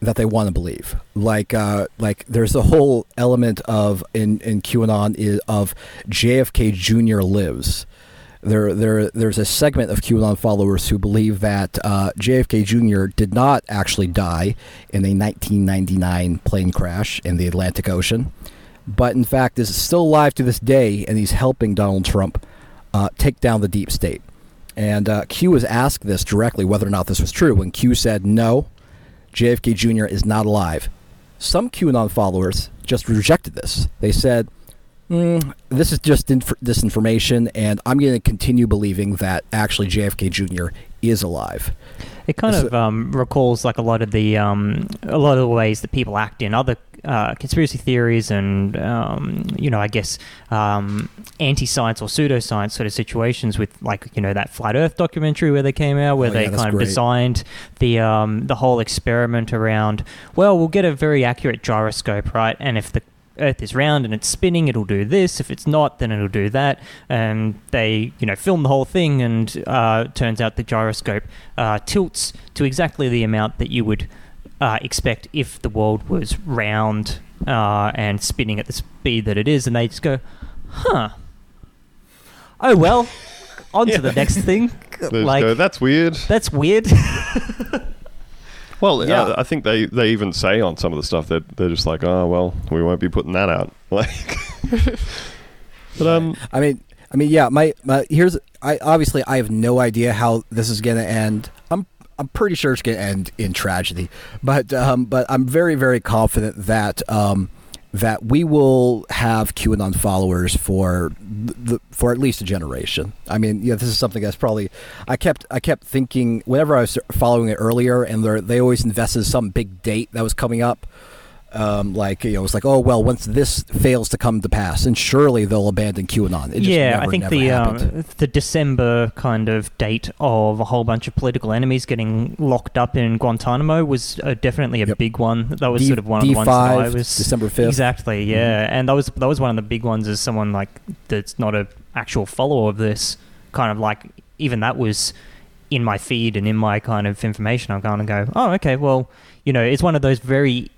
that they want to believe. Like uh like there's a whole element of in in qanon is of jfk jr lives there, there, there's a segment of QAnon followers who believe that uh, JFK Jr. did not actually die in a 1999 plane crash in the Atlantic Ocean, but in fact is still alive to this day, and he's helping Donald Trump uh, take down the deep state. And uh, Q was asked this directly whether or not this was true. When Q said no, JFK Jr. is not alive. Some QAnon followers just rejected this. They said, Mm, this is just inf- disinformation, and I'm going to continue believing that actually JFK Jr. is alive. It kind of um, recalls like a lot of the um, a lot of the ways that people act in other uh, conspiracy theories and um, you know I guess um, anti-science or pseudoscience sort of situations with like you know that flat Earth documentary where they came out where Oh, they yeah, that's kind of great. designed the um, the whole experiment around well we'll get a very accurate gyroscope right and if the Earth is round and it's spinning, it'll do this. If it's not, then it'll do that. And they, you know, film the whole thing, and uh, turns out the gyroscope uh, tilts to exactly the amount that you would uh, expect if the world was round uh, and spinning at the speed that it is. And they just go, huh. Oh, well, on to the next thing. like, go, that's weird that's weird. well Yeah. uh, i think they they even say on some of the stuff that they're just like oh well we won't be putting that out like but um I mean, I mean, yeah. My, my here's. I obviously I have no idea how this is going to end. I'm I'm pretty sure it's going to end in tragedy, but um, but I'm very very confident that um, that we will have QAnon followers for the for at least a generation. I mean, yeah, this is something that's probably I kept I kept thinking whenever I was following it earlier, and they they always invested some big date that was coming up. Um, like you know, it's like, oh well, once this fails to come to pass, and surely they'll abandon QAnon. It just yeah, never, I think the um, the December kind of date of a whole bunch of political enemies getting locked up in Guantanamo was uh, definitely a Yep. big one. That was D- sort of one of the ones that I D5, was December 5th. Exactly, yeah, and that was that was one of the big ones. As someone like that's not a actual follower of this, kind of like even that was in my feed and in my kind of information. I'm going to go, oh, okay, well, you know, it's one of those very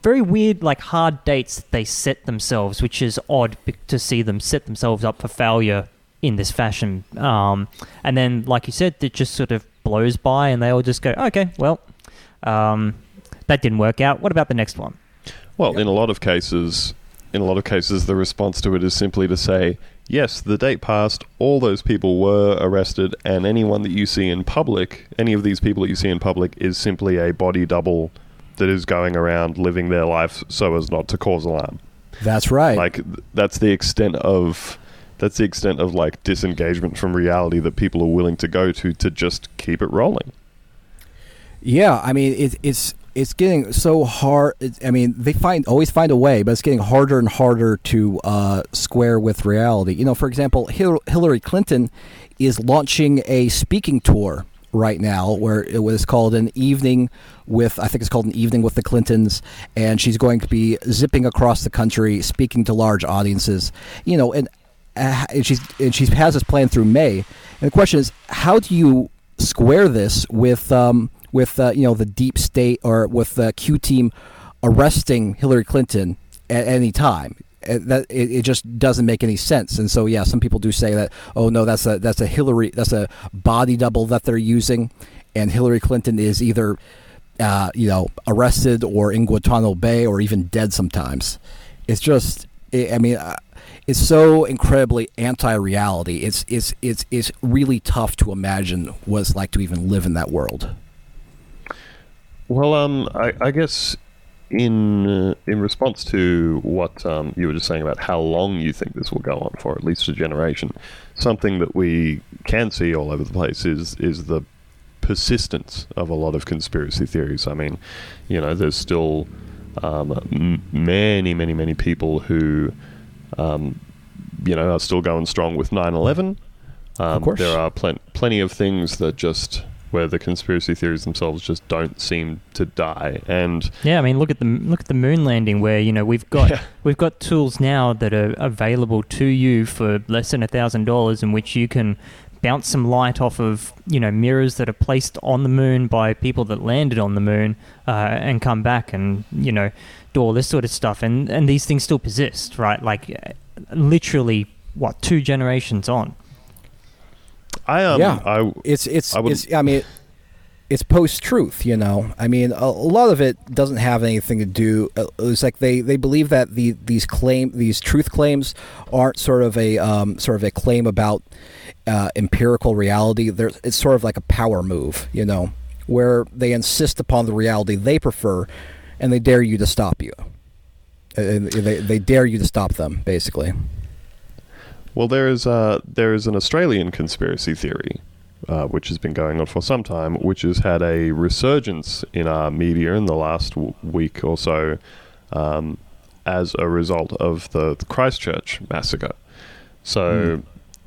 very weird, like hard dates they set themselves, which is odd to see them set themselves up for failure in this fashion. Um, and then, like you said, it just sort of blows by, and they all just go, okay, well, um, that didn't work out. What about the next one? Well, in a lot of cases, in a lot of cases, the response to it is simply to say, yes, the date passed, all those people were arrested, and anyone that you see in public, any of these people that you see in public, is simply a body double that is going around living their life so as not to cause alarm. That's right. Like that's the extent of that's the extent of like disengagement from reality that people are willing to go to to just keep it rolling. Yeah, I mean it, it's it's getting so hard. I mean they find always find a way, but it's getting harder and harder to uh, square with reality. You know, for example, Hil- Hillary Clinton is launching a speaking tour right now, where it was called an evening with I think it's called an evening with the Clintons, and she's going to be zipping across the country speaking to large audiences. You know, and, uh, and she's and she has this plan through May. And the question is, how do you square this with um, with uh, you know the deep state or with the Q team arresting Hillary Clinton at any time? Uh, That it, it just doesn't make any sense, and so yeah, some people do say that. Oh no, that's a that's a Hillary that's a body double that they're using, and Hillary Clinton is either uh, you know arrested or in Guantanamo Bay or even dead sometimes. It's just I I mean. Uh, it's so incredibly anti-reality. It's it's it's it's really tough to imagine what it's like to even live in that world. Well, um, I, I guess in uh, in response to what um, you were just saying about how long you think this will go on for, at least a generation, something that we can see all over the place is is the persistence of a lot of conspiracy theories. I mean, you know, there's still um, m- many, many, many people who, um, you know, are still going strong with 9/11. Um, course. there are plen- plenty of things that just where the conspiracy theories themselves just don't seem to die. And Yeah, I mean, look at the look at the moon landing, where you know we've got Yeah. we've got tools now that are available to you for less than a thousand dollars, in which you can bounce some light off of you know mirrors that are placed on the moon by people that landed on the moon uh, and come back and you know do all this sort of stuff, and and these things still persist, right? Like uh, literally, what two generations on? I um, Yeah. I It's it's I would- it's I mean it's post-truth, you know. I mean, a, a lot of it doesn't have anything to do. uh, It's like they, they believe that the these claim these truth claims aren't sort of a um, sort of a claim about uh, empirical reality. It's sort of like a power move, you know, where they insist upon the reality they prefer, and they dare you to stop you. Uh, they they dare you to stop them, basically. Well, there is uh, there is an Australian conspiracy theory, uh, which has been going on for some time, which has had a resurgence in our media in the last w- week or so, um, as a result of the, the Christchurch massacre. So,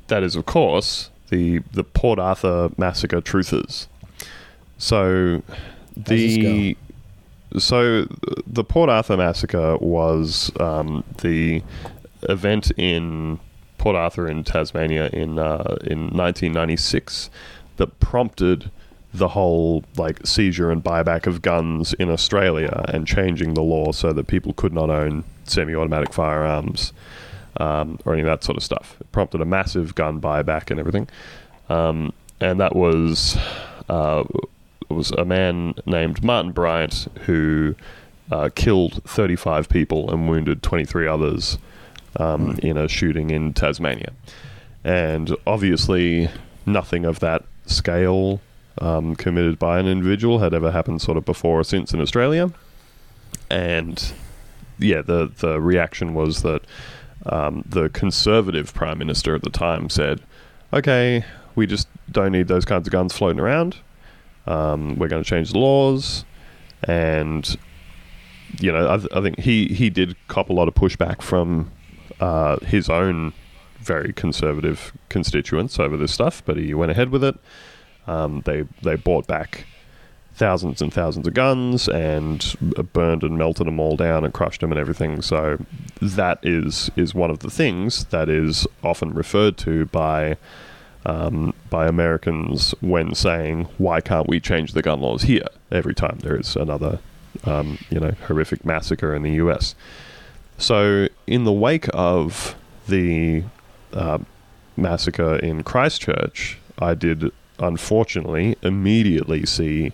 that is, of course, the the Port Arthur massacre truthers. So, the so the Port Arthur massacre was um, the event in Port Arthur in Tasmania in uh, in 1996 that prompted the whole like seizure and buyback of guns in Australia and changing the law so that people could not own semi-automatic firearms um, or any of that sort of stuff. It prompted a massive gun buyback and everything, um, and that was uh, was a man named Martin Bryant who uh, killed 35 people and wounded 23 others um, in a shooting in Tasmania. And obviously, nothing of that scale um, committed by an individual had ever happened sort of before or since in Australia. And yeah, the the reaction was that um, the conservative prime minister at the time said, "Okay, we just don't need those kinds of guns floating around. Um, we're going to change the laws." And you know, I, th- I think he he did cop a lot of pushback from uh, his own very conservative constituents over this stuff, but he went ahead with it. Um, they they bought back thousands and thousands of guns and burned and melted them all down and crushed them and everything. So that is is one of the things that is often referred to by um, by Americans when saying, "Why can't we change the gun laws here?" Every time there is another, um, you know, horrific massacre in the U.S. So in the wake of the uh, massacre in Christchurch, I did unfortunately immediately see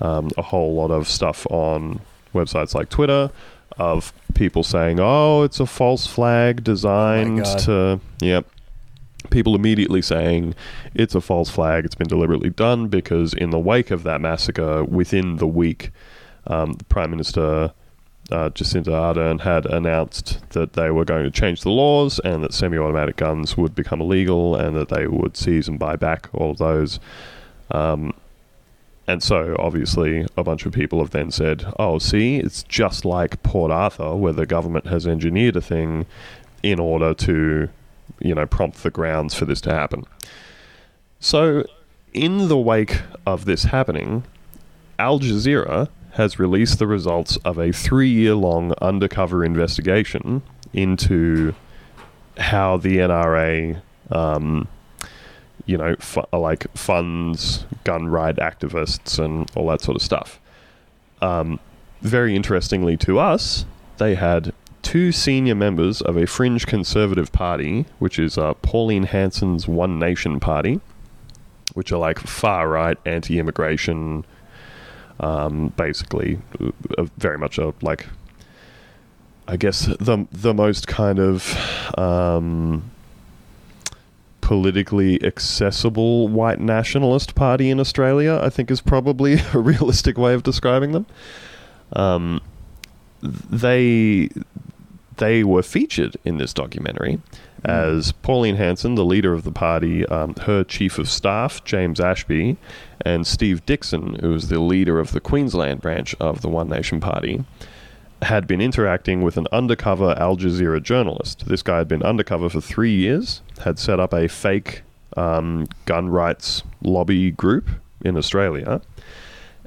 um, a whole lot of stuff on websites like Twitter of people saying, "Oh, it's a false flag designed God. to." Yep. People immediately saying it's a false flag. It's been deliberately done because in the wake of that massacre, within the week, um, the Prime Minister uh, Jacinda Ardern had announced that they were going to change the laws and that semi-automatic guns would become illegal and that they would seize and buy back all of those. Um, and so, obviously, a bunch of people have then said, oh, see, it's just like Port Arthur, where the government has engineered a thing in order to, you know, prompt the grounds for this to happen. So, in the wake of this happening, Al Jazeera has released the results of a three year long undercover investigation into how the NRA um, you know, fu- like funds gun right activists and all that sort of stuff. Um, very interestingly to us, they had two senior members of a fringe conservative party, which is uh, Pauline Hanson's One Nation Party, which are like far right, anti immigration, um, basically, uh, very much a like. I guess the the most kind of um, politically accessible white nationalist party in Australia, I think is probably a realistic way of describing them. Um, they they were featured in this documentary as Pauline Hanson, the leader of the party, um, her chief of staff, James Ashby, and Steve Dixon, who was the leader of the Queensland branch of the One Nation Party, had been interacting with an undercover Al Jazeera journalist. This guy had been undercover for three years, had set up a fake um, gun rights lobby group in Australia,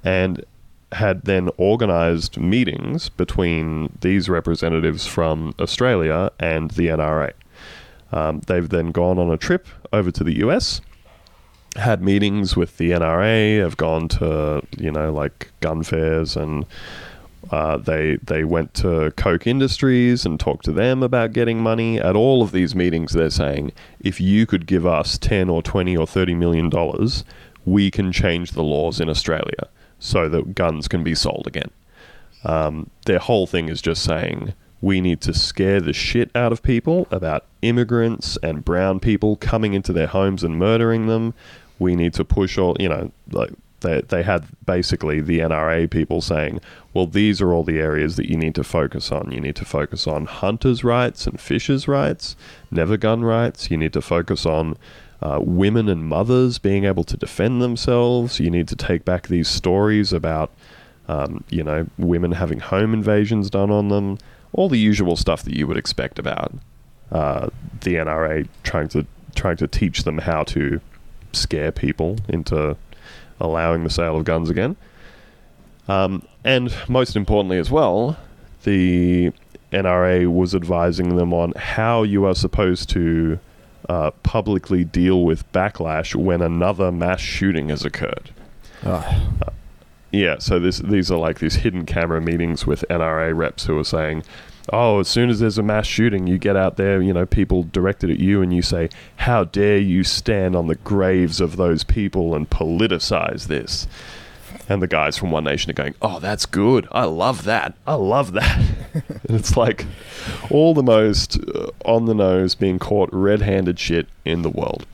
and had then organized meetings between these representatives from Australia and the NRA. Um, they've then gone on a trip over to the US, had meetings with the NRA, have gone to, you know, like gun fairs and uh, they they went to Koch Industries and talked to them about getting money. At all of these meetings, they're saying, if you could give us ten or twenty or thirty million dollars, we can change the laws in Australia so that guns can be sold again. Um, their whole thing is just saying we need to scare the shit out of people about immigrants and brown people coming into their homes and murdering them. We need to push all, you know, like they, they had basically the NRA people saying, well, these are all the areas that you need to focus on. You need to focus on hunters' rights and fishers' rights, never gun rights. You need to focus on uh, women and mothers being able to defend themselves. You need to take back these stories about, um, you know, women having home invasions done on them. All the usual stuff that you would expect about uh, the NRA trying to trying to teach them how to scare people into allowing the sale of guns again. Um, and most importantly, as well, the NRA was advising them on how you are supposed to uh, publicly deal with backlash when another mass shooting has occurred. Ah, Yeah, so this these are like these hidden camera meetings with NRA reps who are saying, "Oh, as soon as there's a mass shooting, you get out there, you know, people directed at you, and you say, "How dare you stand on the graves of those people and politicize this?" And the guys from One Nation are going, "Oh, that's good. I love that. I love that." and it's like all the most uh, on the nose, being caught red-handed shit in the world.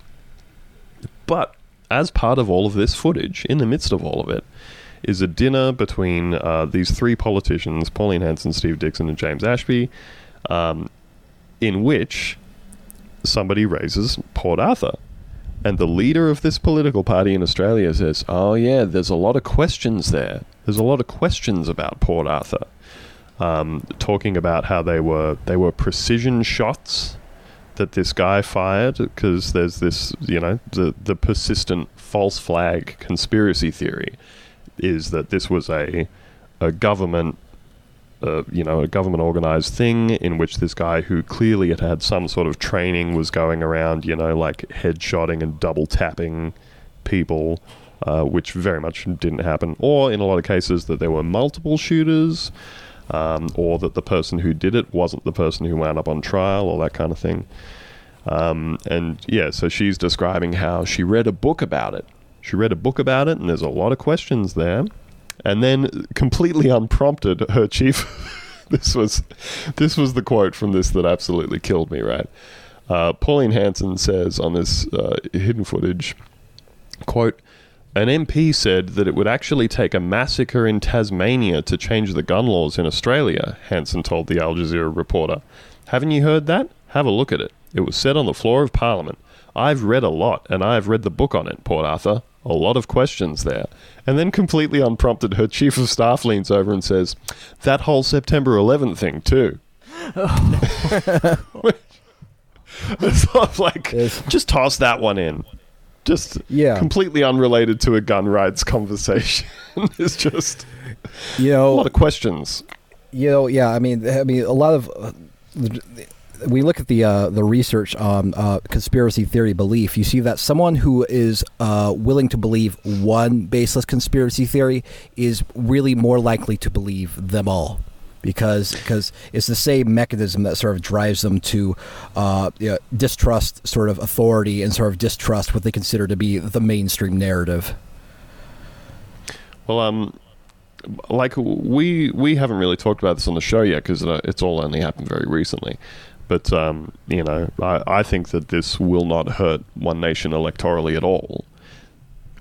But as part of all of this footage, in the midst of all of it, is a dinner between uh, these three politicians, Pauline Hanson, Steve Dixon, and James Ashby, um, in which somebody raises Port Arthur. And the leader of this political party in Australia says, Oh, yeah, there's a lot of questions there. There's a lot of questions about Port Arthur. um, talking about how they were they were precision shots that this guy fired because there's this you know the the persistent false flag conspiracy theory is that this was a a government uh, you know a government organized thing in which this guy who clearly had had some sort of training was going around you know like headshotting and double tapping people uh, which very much didn't happen or in a lot of cases that there were multiple shooters um, or that the person who did it wasn't the person who wound up on trial or that kind of thing um, and yeah, so she's describing how she read a book about it. She read a book about it, and there's a lot of questions there. And then, completely unprompted, her chief. this was, this was the quote from this that absolutely killed me. Right, uh, Pauline Hanson says on this uh, hidden footage, quote. An MP said that it would actually take a massacre in Tasmania to change the gun laws in Australia, Hanson told the Al Jazeera reporter. Haven't you heard that? Have a look at it. It was said on the floor of Parliament. I've read a lot, and I've read the book on it, Port Arthur. A lot of questions there. And then, completely unprompted, her chief of staff leans over and says, That whole September 11th thing, too. it's like, Yes. just toss that one in. Just Yeah. completely unrelated to a gun rights conversation. it's just You know, a lot of questions. you know, yeah. I mean, I mean, a lot of uh, we look at the uh, the research on uh, conspiracy theory belief. You see that someone who is uh, willing to believe one baseless conspiracy theory is really more likely to believe them all. Because because it's the same mechanism that sort of drives them to uh, you know, distrust sort of authority and sort of distrust what they consider to be the mainstream narrative. Well, um, like we we haven't really talked about this on the show yet because it's all only happened very recently. But um, you know, I, I think that this will not hurt One Nation electorally at all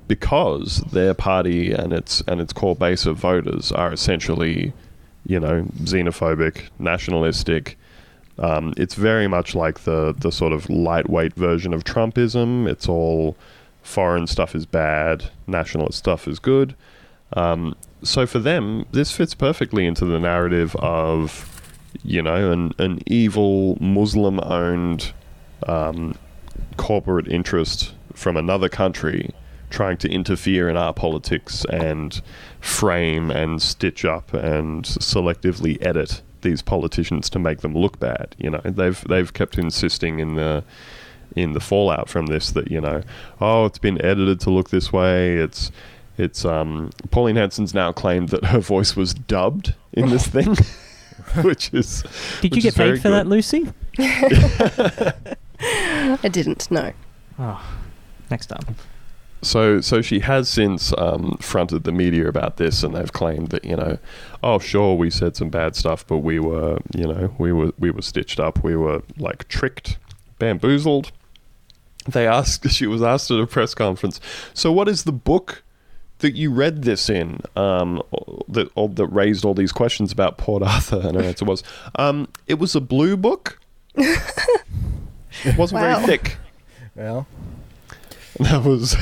because their party and its and its core base of voters are essentially, you know, xenophobic, nationalistic. Um, it's very much like the the sort of lightweight version of Trumpism. It's all foreign stuff is bad, nationalist stuff is good. Um, so for them, this fits perfectly into the narrative of, you know, an, an evil Muslim owned um, corporate interest from another country trying to interfere in our politics and frame and stitch up and selectively edit these politicians to make them look bad. You know, they've they've kept insisting in the in the fallout from this that you know, oh, it's been edited to look this way. It's it's um, Pauline Hanson's now claimed that her voice was dubbed in this thing, which is Did you get paid for that. Lucy? I didn't. No. Oh, next time. So, so she has since um, fronted the media about this, and they've claimed that you know, oh sure, we said some bad stuff, but we were, you know, we were we were stitched up, we were like tricked, bamboozled. They asked, she was asked at a press conference, so what is the book that you read this in um, that or that raised all these questions about Port Arthur? And her answer was, um, it was a blue book. it wasn't Wow. very thick. Well, That was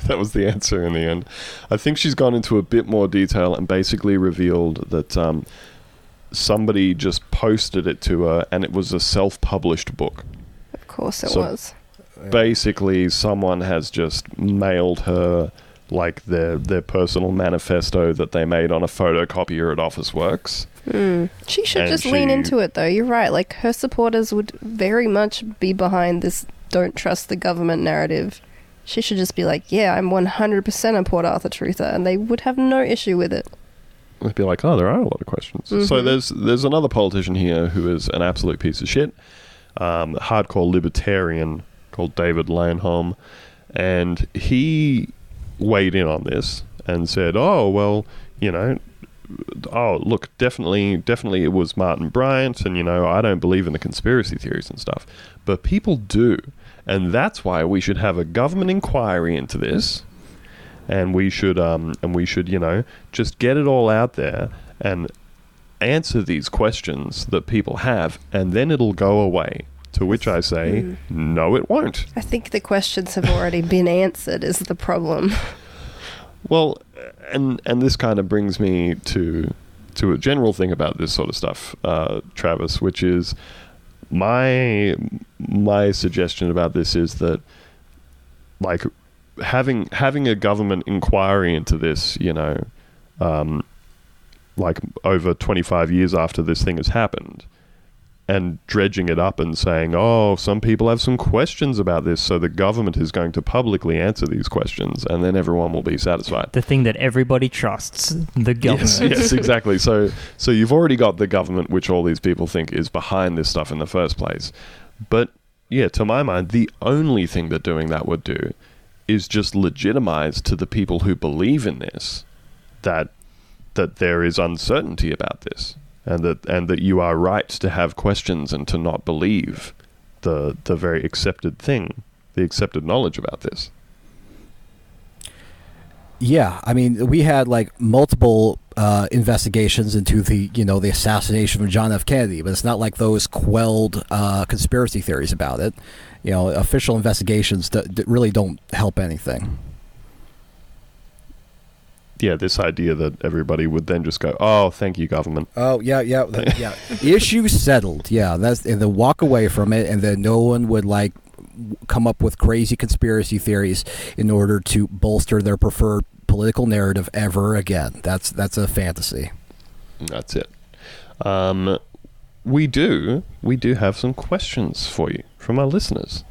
that was the answer in the end. I think she's gone into a bit more detail and basically revealed that um, somebody just posted it to her, and it was a self-published book. Of course it So- was. Basically, someone has just mailed her like their their personal manifesto that they made on a photocopier at Officeworks. Hmm. She should And just lean into it, though. You're right. Like, her supporters would very much be behind this don't trust the government narrative. She should just be like, yeah, I'm 100% a Port Arthur truther, and they would have no issue with it. They'd be like, oh, there are a lot of questions. So Mhm. there's there's another politician here who is an absolute piece of shit, um, hardcore libertarian called David Leyonhjelm, and he weighed in on this and said, oh well, you know. Oh, look, definitely, definitely it was Martin Bryant, and you know, I don't believe in the conspiracy theories and stuff, but people do, and that's why we should have a government inquiry into this, and we should um and we should you know just get it all out there and answer these questions that people have and then it'll go away to which i say Mm. no it won't I think the questions have already been answered, is the problem. well and and this kind of brings me to to a general thing about this sort of stuff, uh, Travis, which is my my suggestion about this is that like having having a government inquiry into this, you know, um, like over 25 years after this thing has happened and dredging it up and saying, oh, some people have some questions about this, so the government is going to publicly answer these questions, and then everyone will be satisfied. The thing that everybody trusts, the government. Yes, yes, exactly. So, so you've already got the government, which all these people think is behind this stuff in the first place. But yeah, to my mind, the only thing that doing that would do is just legitimize to the people who believe in this that that there is uncertainty about this and that and that you are right to have questions and to not believe the the very accepted thing, the accepted knowledge about this. Yeah, I mean, we had like multiple uh, investigations into the you know the assassination of John F. Kennedy, but it's not like those quelled uh, conspiracy theories about it. You know, official investigations that, really don't help anything. Yeah, this idea that everybody would then just go, "Oh, thank you, government." Oh yeah, yeah, th- yeah. Issue settled. Yeah, that's and then walk away from it, and then no one would like come up with crazy conspiracy theories in order to bolster their preferred political narrative ever again. That's that's a fantasy. That's it. Um, we do we do have some questions for you from our listeners.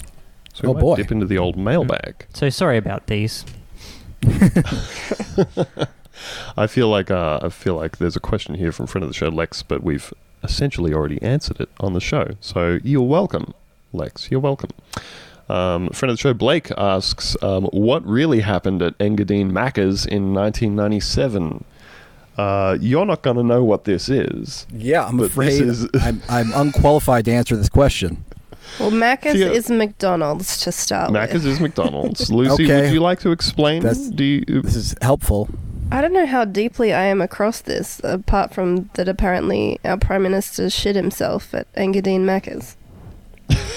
So we Oh, might boy. dip into the old mailbag. So sorry about these. I feel like uh, I feel like there's a question here from friend of the show Lex, but we've essentially already answered it on the show. So you're welcome, Lex. You're welcome. Um, friend of the show Blake asks, um, "What really happened at Engadine Macca's in 1997?" Uh, you're not going to know what this is. Yeah, I'm afraid is- I'm, I'm unqualified to answer this question. Well, Macca's See, uh, is McDonald's to start Macca's with. is McDonald's. Lucy, Okay. would you like to explain? That's- Do you, This is helpful. I don't know how deeply I am across this, apart from that apparently our Prime Minister shit himself at Engadine Macca's.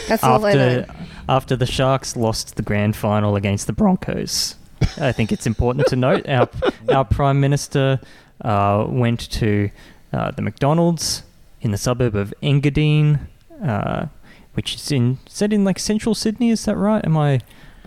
That's all I know. After after the Sharks lost the grand final against the Broncos, I think it's important to note our our Prime Minister uh, went to uh, the McDonald's in the suburb of Engadine, uh, which is in set in like central Sydney. Is that right? Am I?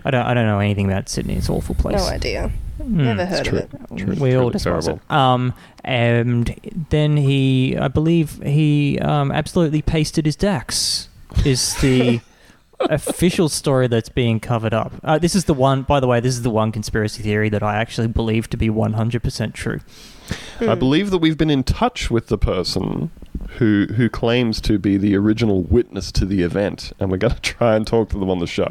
I don't. I don't know anything about Sydney. It's an awful place. No idea. Hmm. Never heard of true. it. True, we all truly despise terrible. it. Um, and then he, I believe, he um, absolutely pasted his Dax. Is the official story that's being covered up? Uh, this is the one. By the way, this is the one conspiracy theory that I actually believe to be one hundred percent true. I Hmm. believe that we've been in touch with the person who who claims to be the original witness to the event, and we're going to try and talk to them on the show.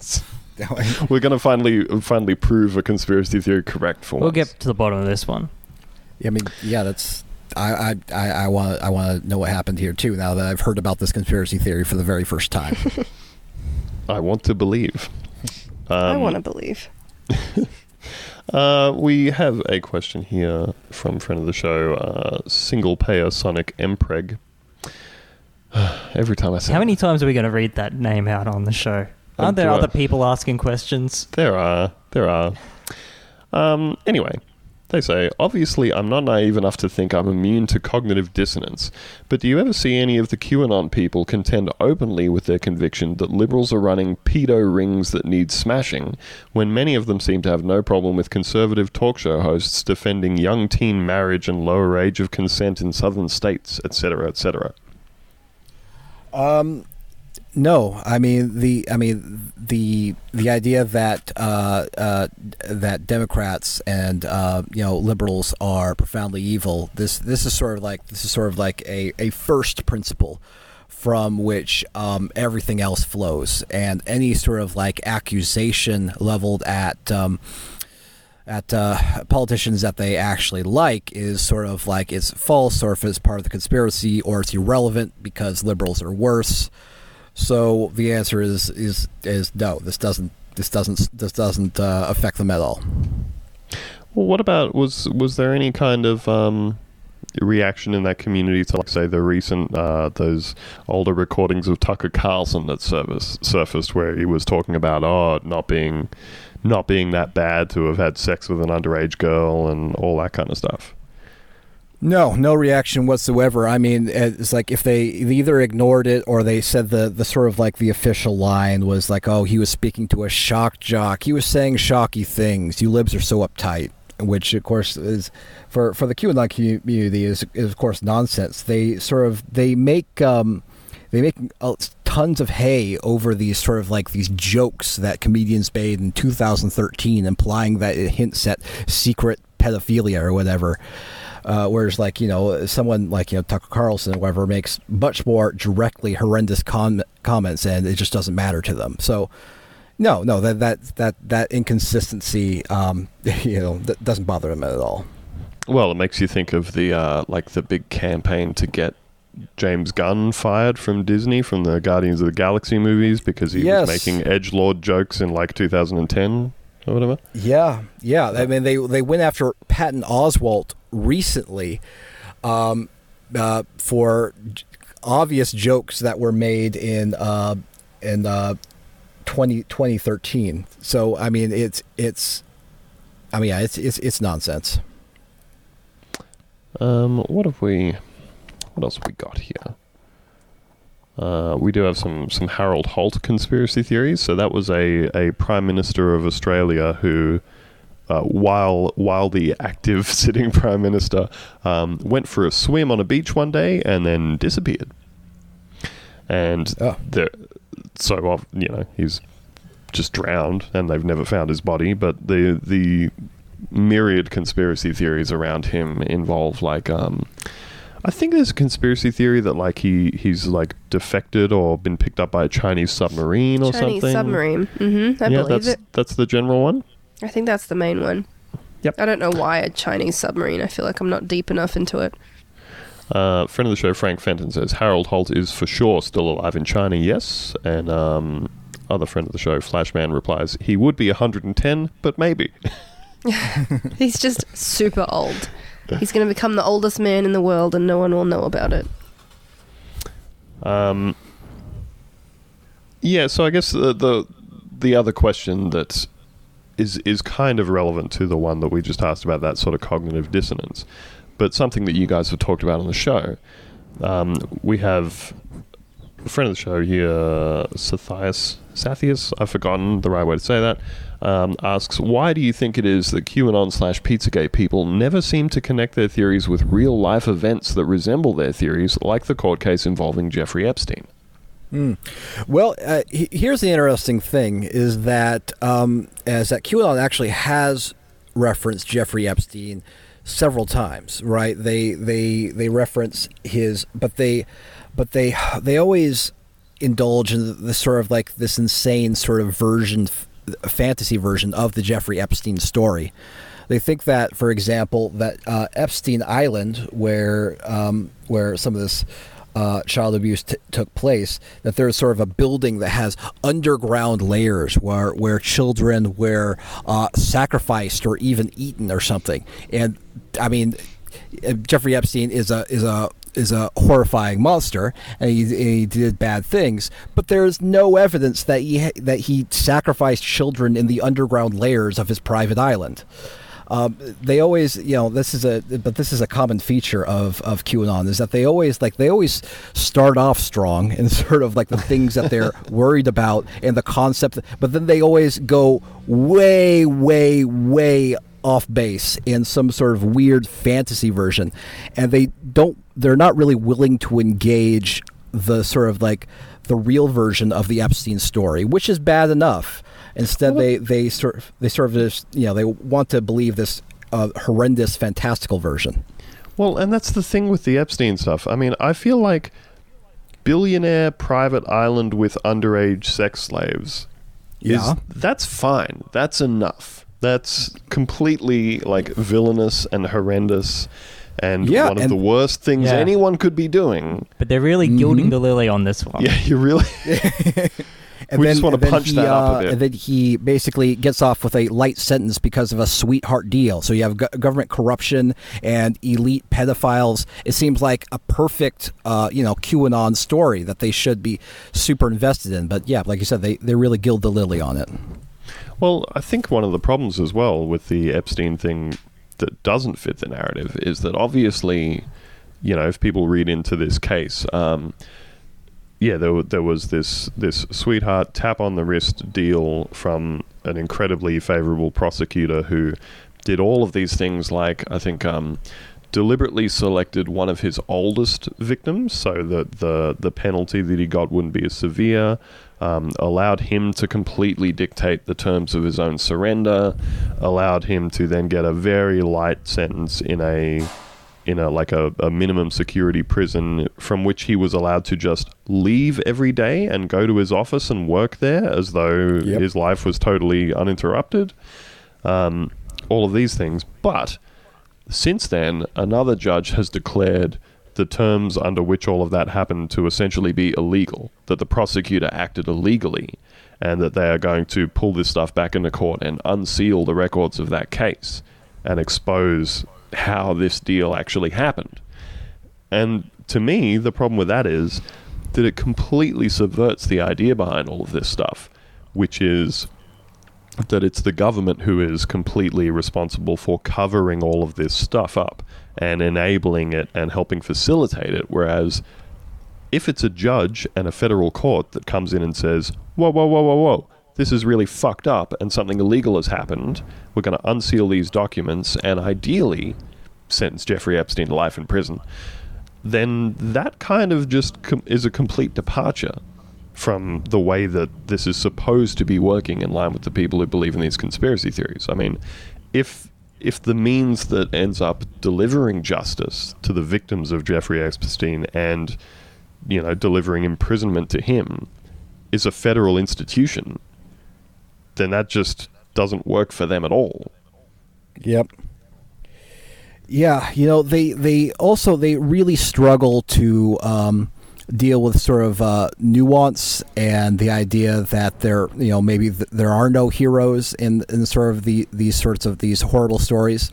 We're going to finally finally prove a conspiracy theory correct for We'll once. get to the bottom of this one. Yeah, I mean, yeah, that's. I I I- I want I want to know what happened here too. Now that I've heard about this conspiracy theory for the very first time. I want to believe. I Um, want to believe. Uh, we have a question here from friend of the show, uh, single payer Sonic Mpreg. Every time I say How many times are we going to read that name out on the show? Aren't there do I- other people asking questions? There are. There are. Um, anyway, they say, obviously, I'm not naive enough to think I'm immune to cognitive dissonance, but do you ever see any of the QAnon people contend openly with their conviction that liberals are running pedo rings that need smashing, when many of them seem to have no problem with conservative talk show hosts defending young teen marriage and lower age of consent in southern states, etc., etc.? Um, no, I mean the I mean the the idea that uh, uh, that Democrats and uh, you know liberals are profoundly evil. This this is sort of like this is sort of like a, a first principle from which um, everything else flows, and any sort of like accusation leveled at. Um, at uh, politicians that they actually like is sort of like it's false or if it's part of the conspiracy or it's irrelevant because liberals are worse. So the answer is is is no. This doesn't this doesn't this doesn't uh, affect them at all. Well, what about was was there any kind of um, reaction in that community to, like, say, the recent uh, those older recordings of Tucker Carlson that surface, surfaced, where he was talking about oh, not being not being that bad to have had sex with an underage girl and all that kind of stuff. No, no reaction whatsoever. I mean, it's like if they either ignored it or they said the, the sort of like the official line was like, oh, he was speaking to a shock jock. He was saying shocky things. You libs are so uptight, which of course is for for the QAnon community is, is of course nonsense. They sort of they make um, they make tons of hay over these sort of like these jokes that comedians made in 2013, implying that it hints at secret pedophilia or whatever. Uh, whereas, like you know, someone like you know Tucker Carlson, or whatever, makes much more directly horrendous com- comments, and it just doesn't matter to them. So, no, no, that that that that inconsistency, um, you know, that doesn't bother them at all. Well, it makes you think of the uh, like the big campaign to get James Gunn fired from Disney from the Guardians of the Galaxy movies because he yes. was making edge lord jokes in like 2010 or whatever. Yeah, yeah. I mean, they they went after Patton Oswalt recently um, uh, for obvious jokes that were made in uh, in uh, 20, 2013. So I mean, it's it's I mean, yeah, it's it's it's nonsense. Um, what have we? What else have we got here? Uh, we do have some some Harold Holt conspiracy theories. So that was a a prime minister of Australia who uh, while while the active sitting prime minister um, went for a swim on a beach one day and then disappeared. And oh. the, so you know he's just drowned and they've never found his body. But the the myriad conspiracy theories around him involve like um, I think there's a conspiracy theory that like he he's like defected or been picked up by a Chinese submarine or Chinese something. Chinese submarine. Mm-hmm. I yeah, believe that's it. that's the general one. I think that's the main one. Yep. I don't know why a Chinese submarine. I feel like I'm not deep enough into it. Uh, friend of the show, Frank Fenton says Harold Holt is for sure still alive in China. Yes, and um, other friend of the show, Flashman, replies he would be 110, but maybe. He's just super old. He's going to become the oldest man in the world, and no one will know about it. Um. Yeah, so I guess the the, the other question that is is kind of relevant to the one that we just asked about that sort of cognitive dissonance, but something that you guys have talked about on the show. Um, we have a friend of the show here, Sathias. Sathias, I've forgotten the right way to say that. Um, asks, why do you think it is that QAnon slash Pizzagate people never seem to connect their theories with real life events that resemble their theories, like the court case involving Jeffrey Epstein? Mm. Well, uh, he, here's the interesting thing: is that um, as that QAnon actually has referenced Jeffrey Epstein several times, right? They they they reference his, but they but they they always indulge in the sort of like this insane sort of version, fantasy version of the Jeffrey Epstein story. They think that, for example, that uh, Epstein Island, where um, where some of this uh, child abuse t- took place, that there's sort of a building that has underground layers where where children were uh, sacrificed or even eaten or something. And I mean, Jeffrey Epstein is a is a is a horrifying monster and he, he, did bad things but there's no evidence that he that he sacrificed children in the underground layers of his private island um, they always, you know, this is a, but this is a common feature of, of QAnon is that they always like they always start off strong and sort of like the things that they're worried about and the concept, but then they always go way, way, way off base in some sort of weird fantasy version, and they don't, they're not really willing to engage the sort of like the real version of the Epstein story, which is bad enough. Instead, well, they they sort of, they sort of just, you know they want to believe this uh, horrendous, fantastical version. Well, and that's the thing with the Epstein stuff. I mean, I feel like billionaire private island with underage sex slaves. Yeah, that's fine. That's enough. That's completely like villainous and horrendous and yeah, one of and the worst things Yeah. anyone could be doing. But they're really gilding Mhm. the lily on this one. Yeah, you really. and We then, just wanna punch he, that up a uh, bit. And then he basically gets off with a light sentence because of a sweetheart deal. So you have go- government corruption and elite pedophiles. It seems like a perfect, uh, you know, QAnon story that they should be super invested in. But yeah, like you said, they, they really gild the lily on it. Well, I think one of the problems as well with the Epstein thing that doesn't fit the narrative is that obviously, you know, if people read into this case, um, yeah, there, there was this this sweetheart tap on the wrist deal from an incredibly favorable prosecutor who did all of these things, like I think um, deliberately selected one of his oldest victims, so that the the penalty that he got wouldn't be as severe. Um, allowed him to completely dictate the terms of his own surrender. Allowed him to then get a very light sentence in a in a like a, a minimum security prison from which he was allowed to just leave every day and go to his office and work there as though Yep. his life was totally uninterrupted. Um, all of these things, but since then, another judge has declared the terms under which all of that happened to essentially be illegal, that the prosecutor acted illegally, and that they are going to pull this stuff back into court and unseal the records of that case and expose how this deal actually happened. And to me, the problem with that is that it completely subverts the idea behind all of this stuff, which is that it's the government who is completely responsible for covering all of this stuff up and enabling it and helping facilitate it. Whereas if it's a judge and a federal court that comes in and says, whoa, whoa, whoa, whoa, whoa, this is really fucked up and something illegal has happened, we're going to unseal these documents and ideally sentence Jeffrey Epstein to life in prison, then that kind of just com- is a complete departure from the way that this is supposed to be working in line with the people who believe in these conspiracy theories. I mean, if if the means that ends up delivering justice to the victims of Jeffrey Epstein and you know delivering imprisonment to him is a federal institution, then that just doesn't work for them at all. Yep. Yeah, you know they they also they really struggle to um, deal with sort of uh, nuance and the idea that there you know maybe th- there are no heroes in in sort of the these sorts of these horrible stories.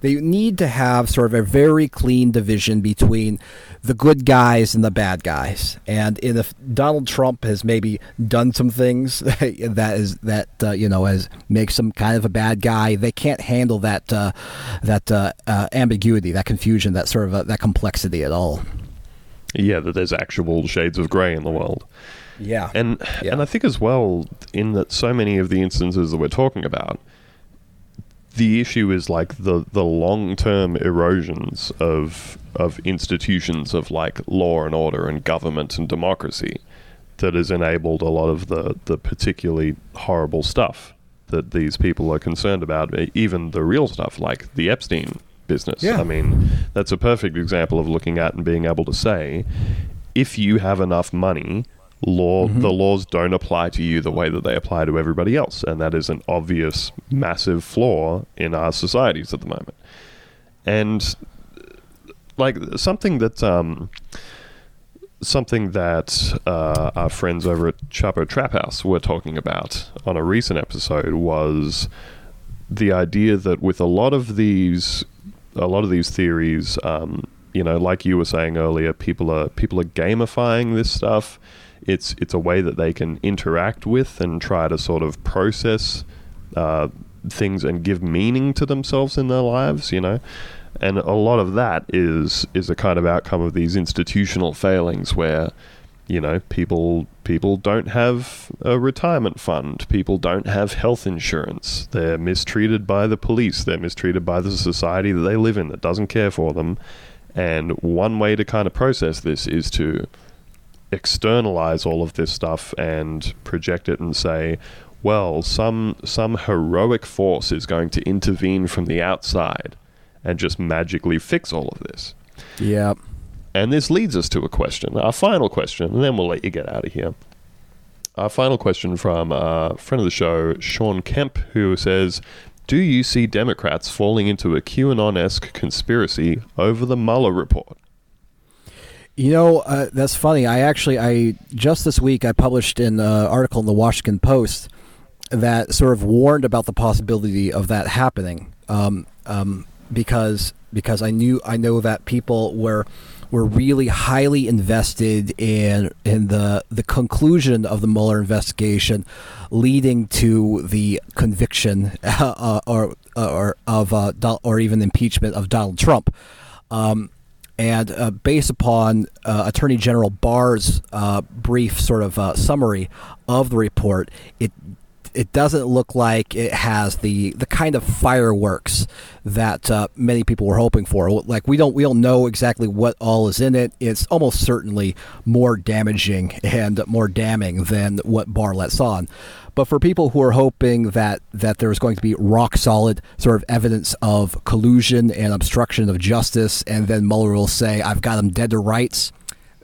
They need to have sort of a very clean division between the good guys and the bad guys. And if Donald Trump has maybe done some things that is that uh, you know has makes him kind of a bad guy, they can't handle that uh, that uh, uh, ambiguity, that confusion, that sort of uh, that complexity at all. Yeah, that there's actual shades of grey in the world. Yeah, And Yeah. and I think as well in that so many of the instances that we're talking about, the issue is like the the long term erosions of of institutions of like law and order and government and democracy that has enabled a lot of the the particularly horrible stuff that these people are concerned about, even the real stuff like the Epstein business. Yeah. I mean, that's a perfect example of looking at and being able to say, if you have enough money, law the laws don't apply to you the way that they apply to everybody else, and that is an obvious, massive flaw in our societies at the moment. And like something that um, something that uh, our friends over at Chapo Trap House were talking about on a recent episode was the idea that with a lot of these a lot of these theories um, you know like you were saying earlier people are people are gamifying this stuff it's it's a way that they can interact with and try to sort of process uh, things and give meaning to themselves in their lives you know? And a lot of that is is a kind of outcome of these institutional failings where you know people people don't have a retirement fund. People don't have health insurance. They're mistreated by the police. They're mistreated by the society that they live in that doesn't care for them. And one way to kind of process this is to externalize all of this stuff and project it and say well some some heroic force is going to intervene from the outside and just magically fix all of this yeah, and this leads us to a question, our final question, and then we'll let you get out of here. Our final question from a friend of the show, Sean Kemp, who says, Do you see Democrats falling into a QAnon esque conspiracy over the Mueller report? You know, uh, that's funny. I actually, I just this week I published an uh, article in the Washington Post that sort of warned about the possibility of that happening, um, um, because because I knew I know that people were were really highly invested in in the the conclusion of the Mueller investigation, leading to the conviction uh, or or of uh, or even impeachment of Donald Trump. Um, and uh, based upon uh, Attorney General Barr's uh, brief sort of uh, summary of the report, it it doesn't look like it has the the kind of fireworks that uh, many people were hoping for. Like we don't we don't know exactly what all is in it. It's almost certainly more damaging and more damning than what Barr lets on. But for people who are hoping that that there's going to be rock solid sort of evidence of collusion and obstruction of justice, and then Mueller will say, "I've got them dead to rights."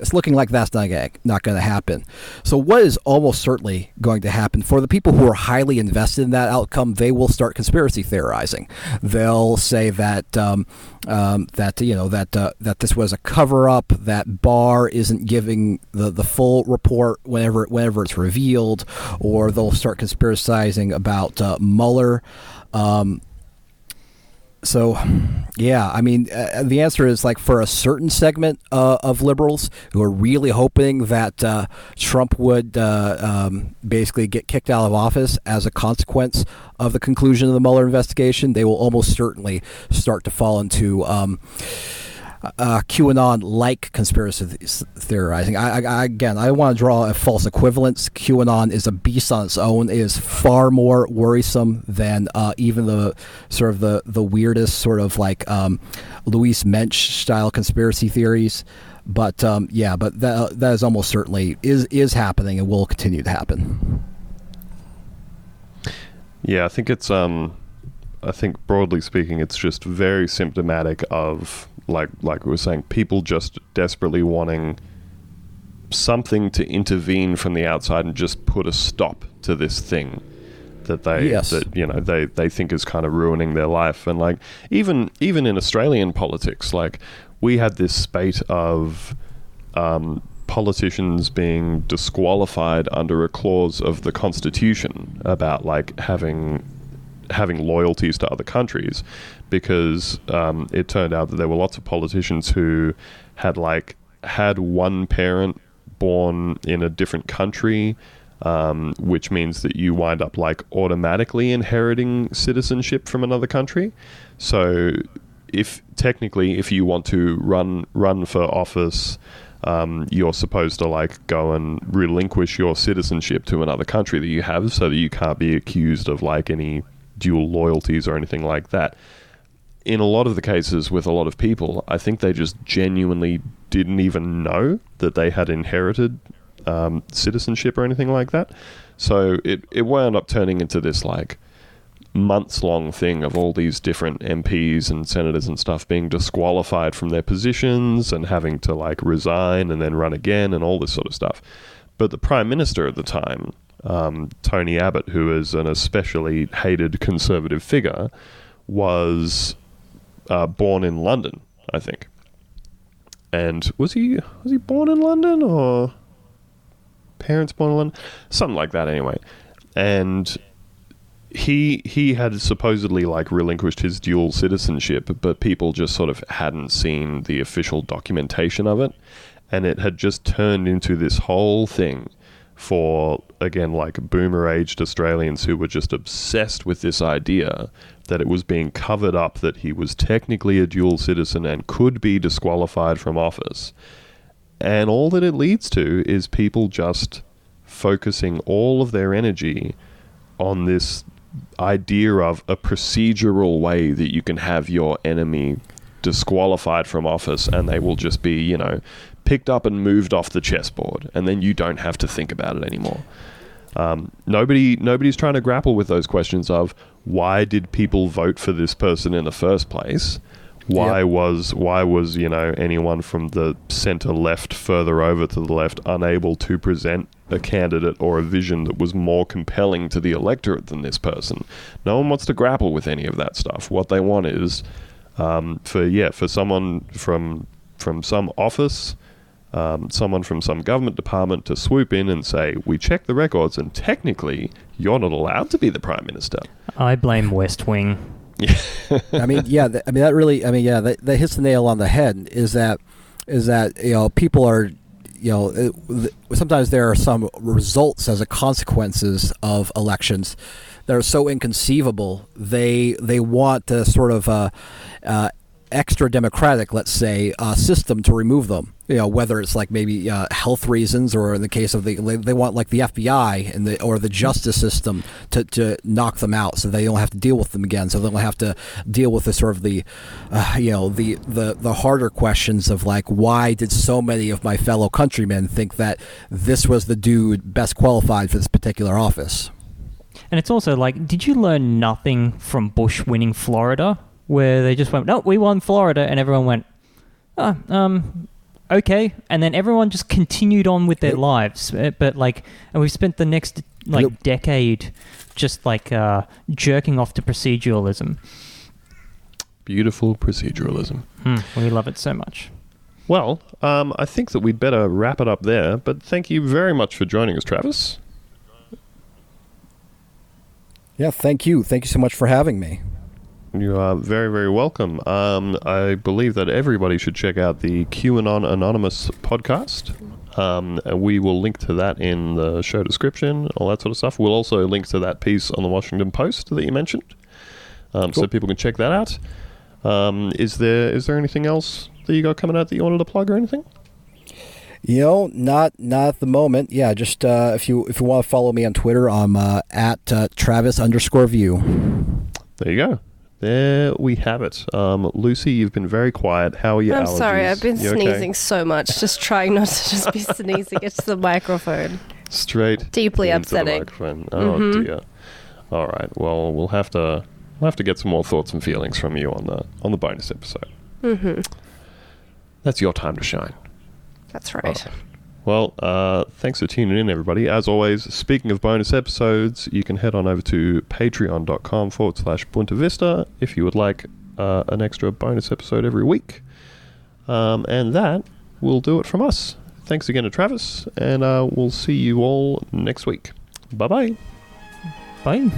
It's looking like that's not gonna, not going to happen. So, what is almost certainly going to happen for the people who are highly invested in that outcome? They will start conspiracy theorizing. They'll say that um, um, that you know that uh, that this was a cover up. That Barr isn't giving the, the full report whenever whenever it's revealed, or they'll start conspiracizing about uh, Mueller. Um, so, yeah, I mean, uh, the answer is like for a certain segment uh, of liberals who are really hoping that uh, Trump would uh, um, basically get kicked out of office as a consequence of the conclusion of the Mueller investigation, they will almost certainly start to fall into. Um, uh, QAnon-like conspiracy theorizing. I, I, again, I want to draw a false equivalence. QAnon is a beast on its own. It is far more worrisome than uh, even the sort of the the weirdest sort of like um, Louise Mensch style conspiracy theories. But um, yeah, but that that is almost certainly is is happening and will continue to happen. Yeah, I think it's um, I think broadly speaking, it's just very symptomatic of like like we were saying, people just desperately wanting something to intervene from the outside and just put a stop to this thing that they Yes. that you know they they think is kind of ruining their life and like even even in Australian politics like we had this spate of um, politicians being disqualified under a clause of the constitution about like having having loyalties to other countries because um, it turned out that there were lots of politicians who had like had one parent born in a different country um, which means that you wind up like automatically inheriting citizenship from another country. So if technically if you want to run run for office um, you're supposed to like go and relinquish your citizenship to another country that you have so that you can't be accused of like any dual loyalties or anything like that. In a lot of the cases with a lot of people, I think they just genuinely didn't even know that they had inherited um, citizenship or anything like that. So it, it wound up turning into this like months long thing of all these different MPs and senators and stuff being disqualified from their positions and having to like resign and then run again and all this sort of stuff. But the prime minister at the time, um, Tony Abbott, who is an especially hated conservative figure, was uh, born in London, I think. And was he was he born in London or parents born in London, something like that, anyway. And he he had supposedly like relinquished his dual citizenship, but people just sort of hadn't seen the official documentation of it, and it had just turned into this whole thing for again like boomer aged Australians who were just obsessed with this idea that it was being covered up that he was technically a dual citizen and could be disqualified from office. And all that it leads to is people just focusing all of their energy on this idea of a procedural way that you can have your enemy disqualified from office and they will just be, you know, picked up and moved off the chessboard and then you don't have to think about it anymore. Um, nobody nobody's trying to grapple with those questions of why did people vote for this person in the first place? Why Yep. was why was you know anyone from the center left further over to the left unable to present a candidate or a vision that was more compelling to the electorate than this person? No one wants to grapple with any of that stuff. What they want is um, for yeah for someone from from some office um, someone from some government department to swoop in and say, "We checked the records, and technically, you're not allowed to be the prime minister." I blame West Wing. I mean, yeah, th- I mean that really, I mean, yeah, that, that hits the nail on the head. Is that, is that you know, people are, you know, it, th- sometimes there are some results as a consequences of elections that are so inconceivable. They they want to sort of uh, uh, extra democratic, let's say, uh, system to remove them. You know, whether it's like maybe uh, health reasons, or in the case of the they want like the FBI and the or the justice system to, to knock them out, so they don't have to deal with them again. So they don't have to deal with the sort of the, uh, you know, the, the the harder questions of like why did so many of my fellow countrymen think that this was the dude best qualified for this particular office? And it's also like, did you learn nothing from Bush winning Florida? where they just went, no, we won Florida, and everyone went, oh, um, okay, and then everyone just continued on with their yep. lives. Uh, but like, and we've spent the next like yep. decade just like uh, jerking off to proceduralism. Beautiful proceduralism. Hmm, we love it so much. Well, um, I think that we'd better wrap it up there. But thank you very much for joining us, Travis. Yeah, thank you. Thank you so much for having me. You are very, very welcome. Um, I believe that everybody should check out the QAnon Anonymous podcast. Um, we will link to that in the show description, all that sort of stuff. We'll also link to that piece on the Washington Post that you mentioned, um, cool. so people can check that out. Um, is there is there anything else that you got coming out that you wanted to plug or anything? You know, not not at the moment. Yeah, just uh, if you if you want to follow me on Twitter, I'm uh, at uh, Travis underscore View. There you go. There we have it. Um, Lucy, you've been very quiet. How are your I'm allergies? sorry, I've been you sneezing okay? so much. Just trying not to just be sneezing into the microphone. Straight. Deeply upsetting. Microphone. Oh mm-hmm. dear. All right. Well, we'll have to we'll have to get some more thoughts and feelings from you on the on the bonus episode. Mm-hmm. That's your time to shine. That's right. Well, uh, thanks for tuning in, everybody. As always, speaking of bonus episodes, you can head on over to patreon.com forward slash Boonta Vista if you would like uh, an extra bonus episode every week. Um, and that will do it from us. Thanks again to Travis, and uh, we'll see you all next week. Bye-bye. Bye.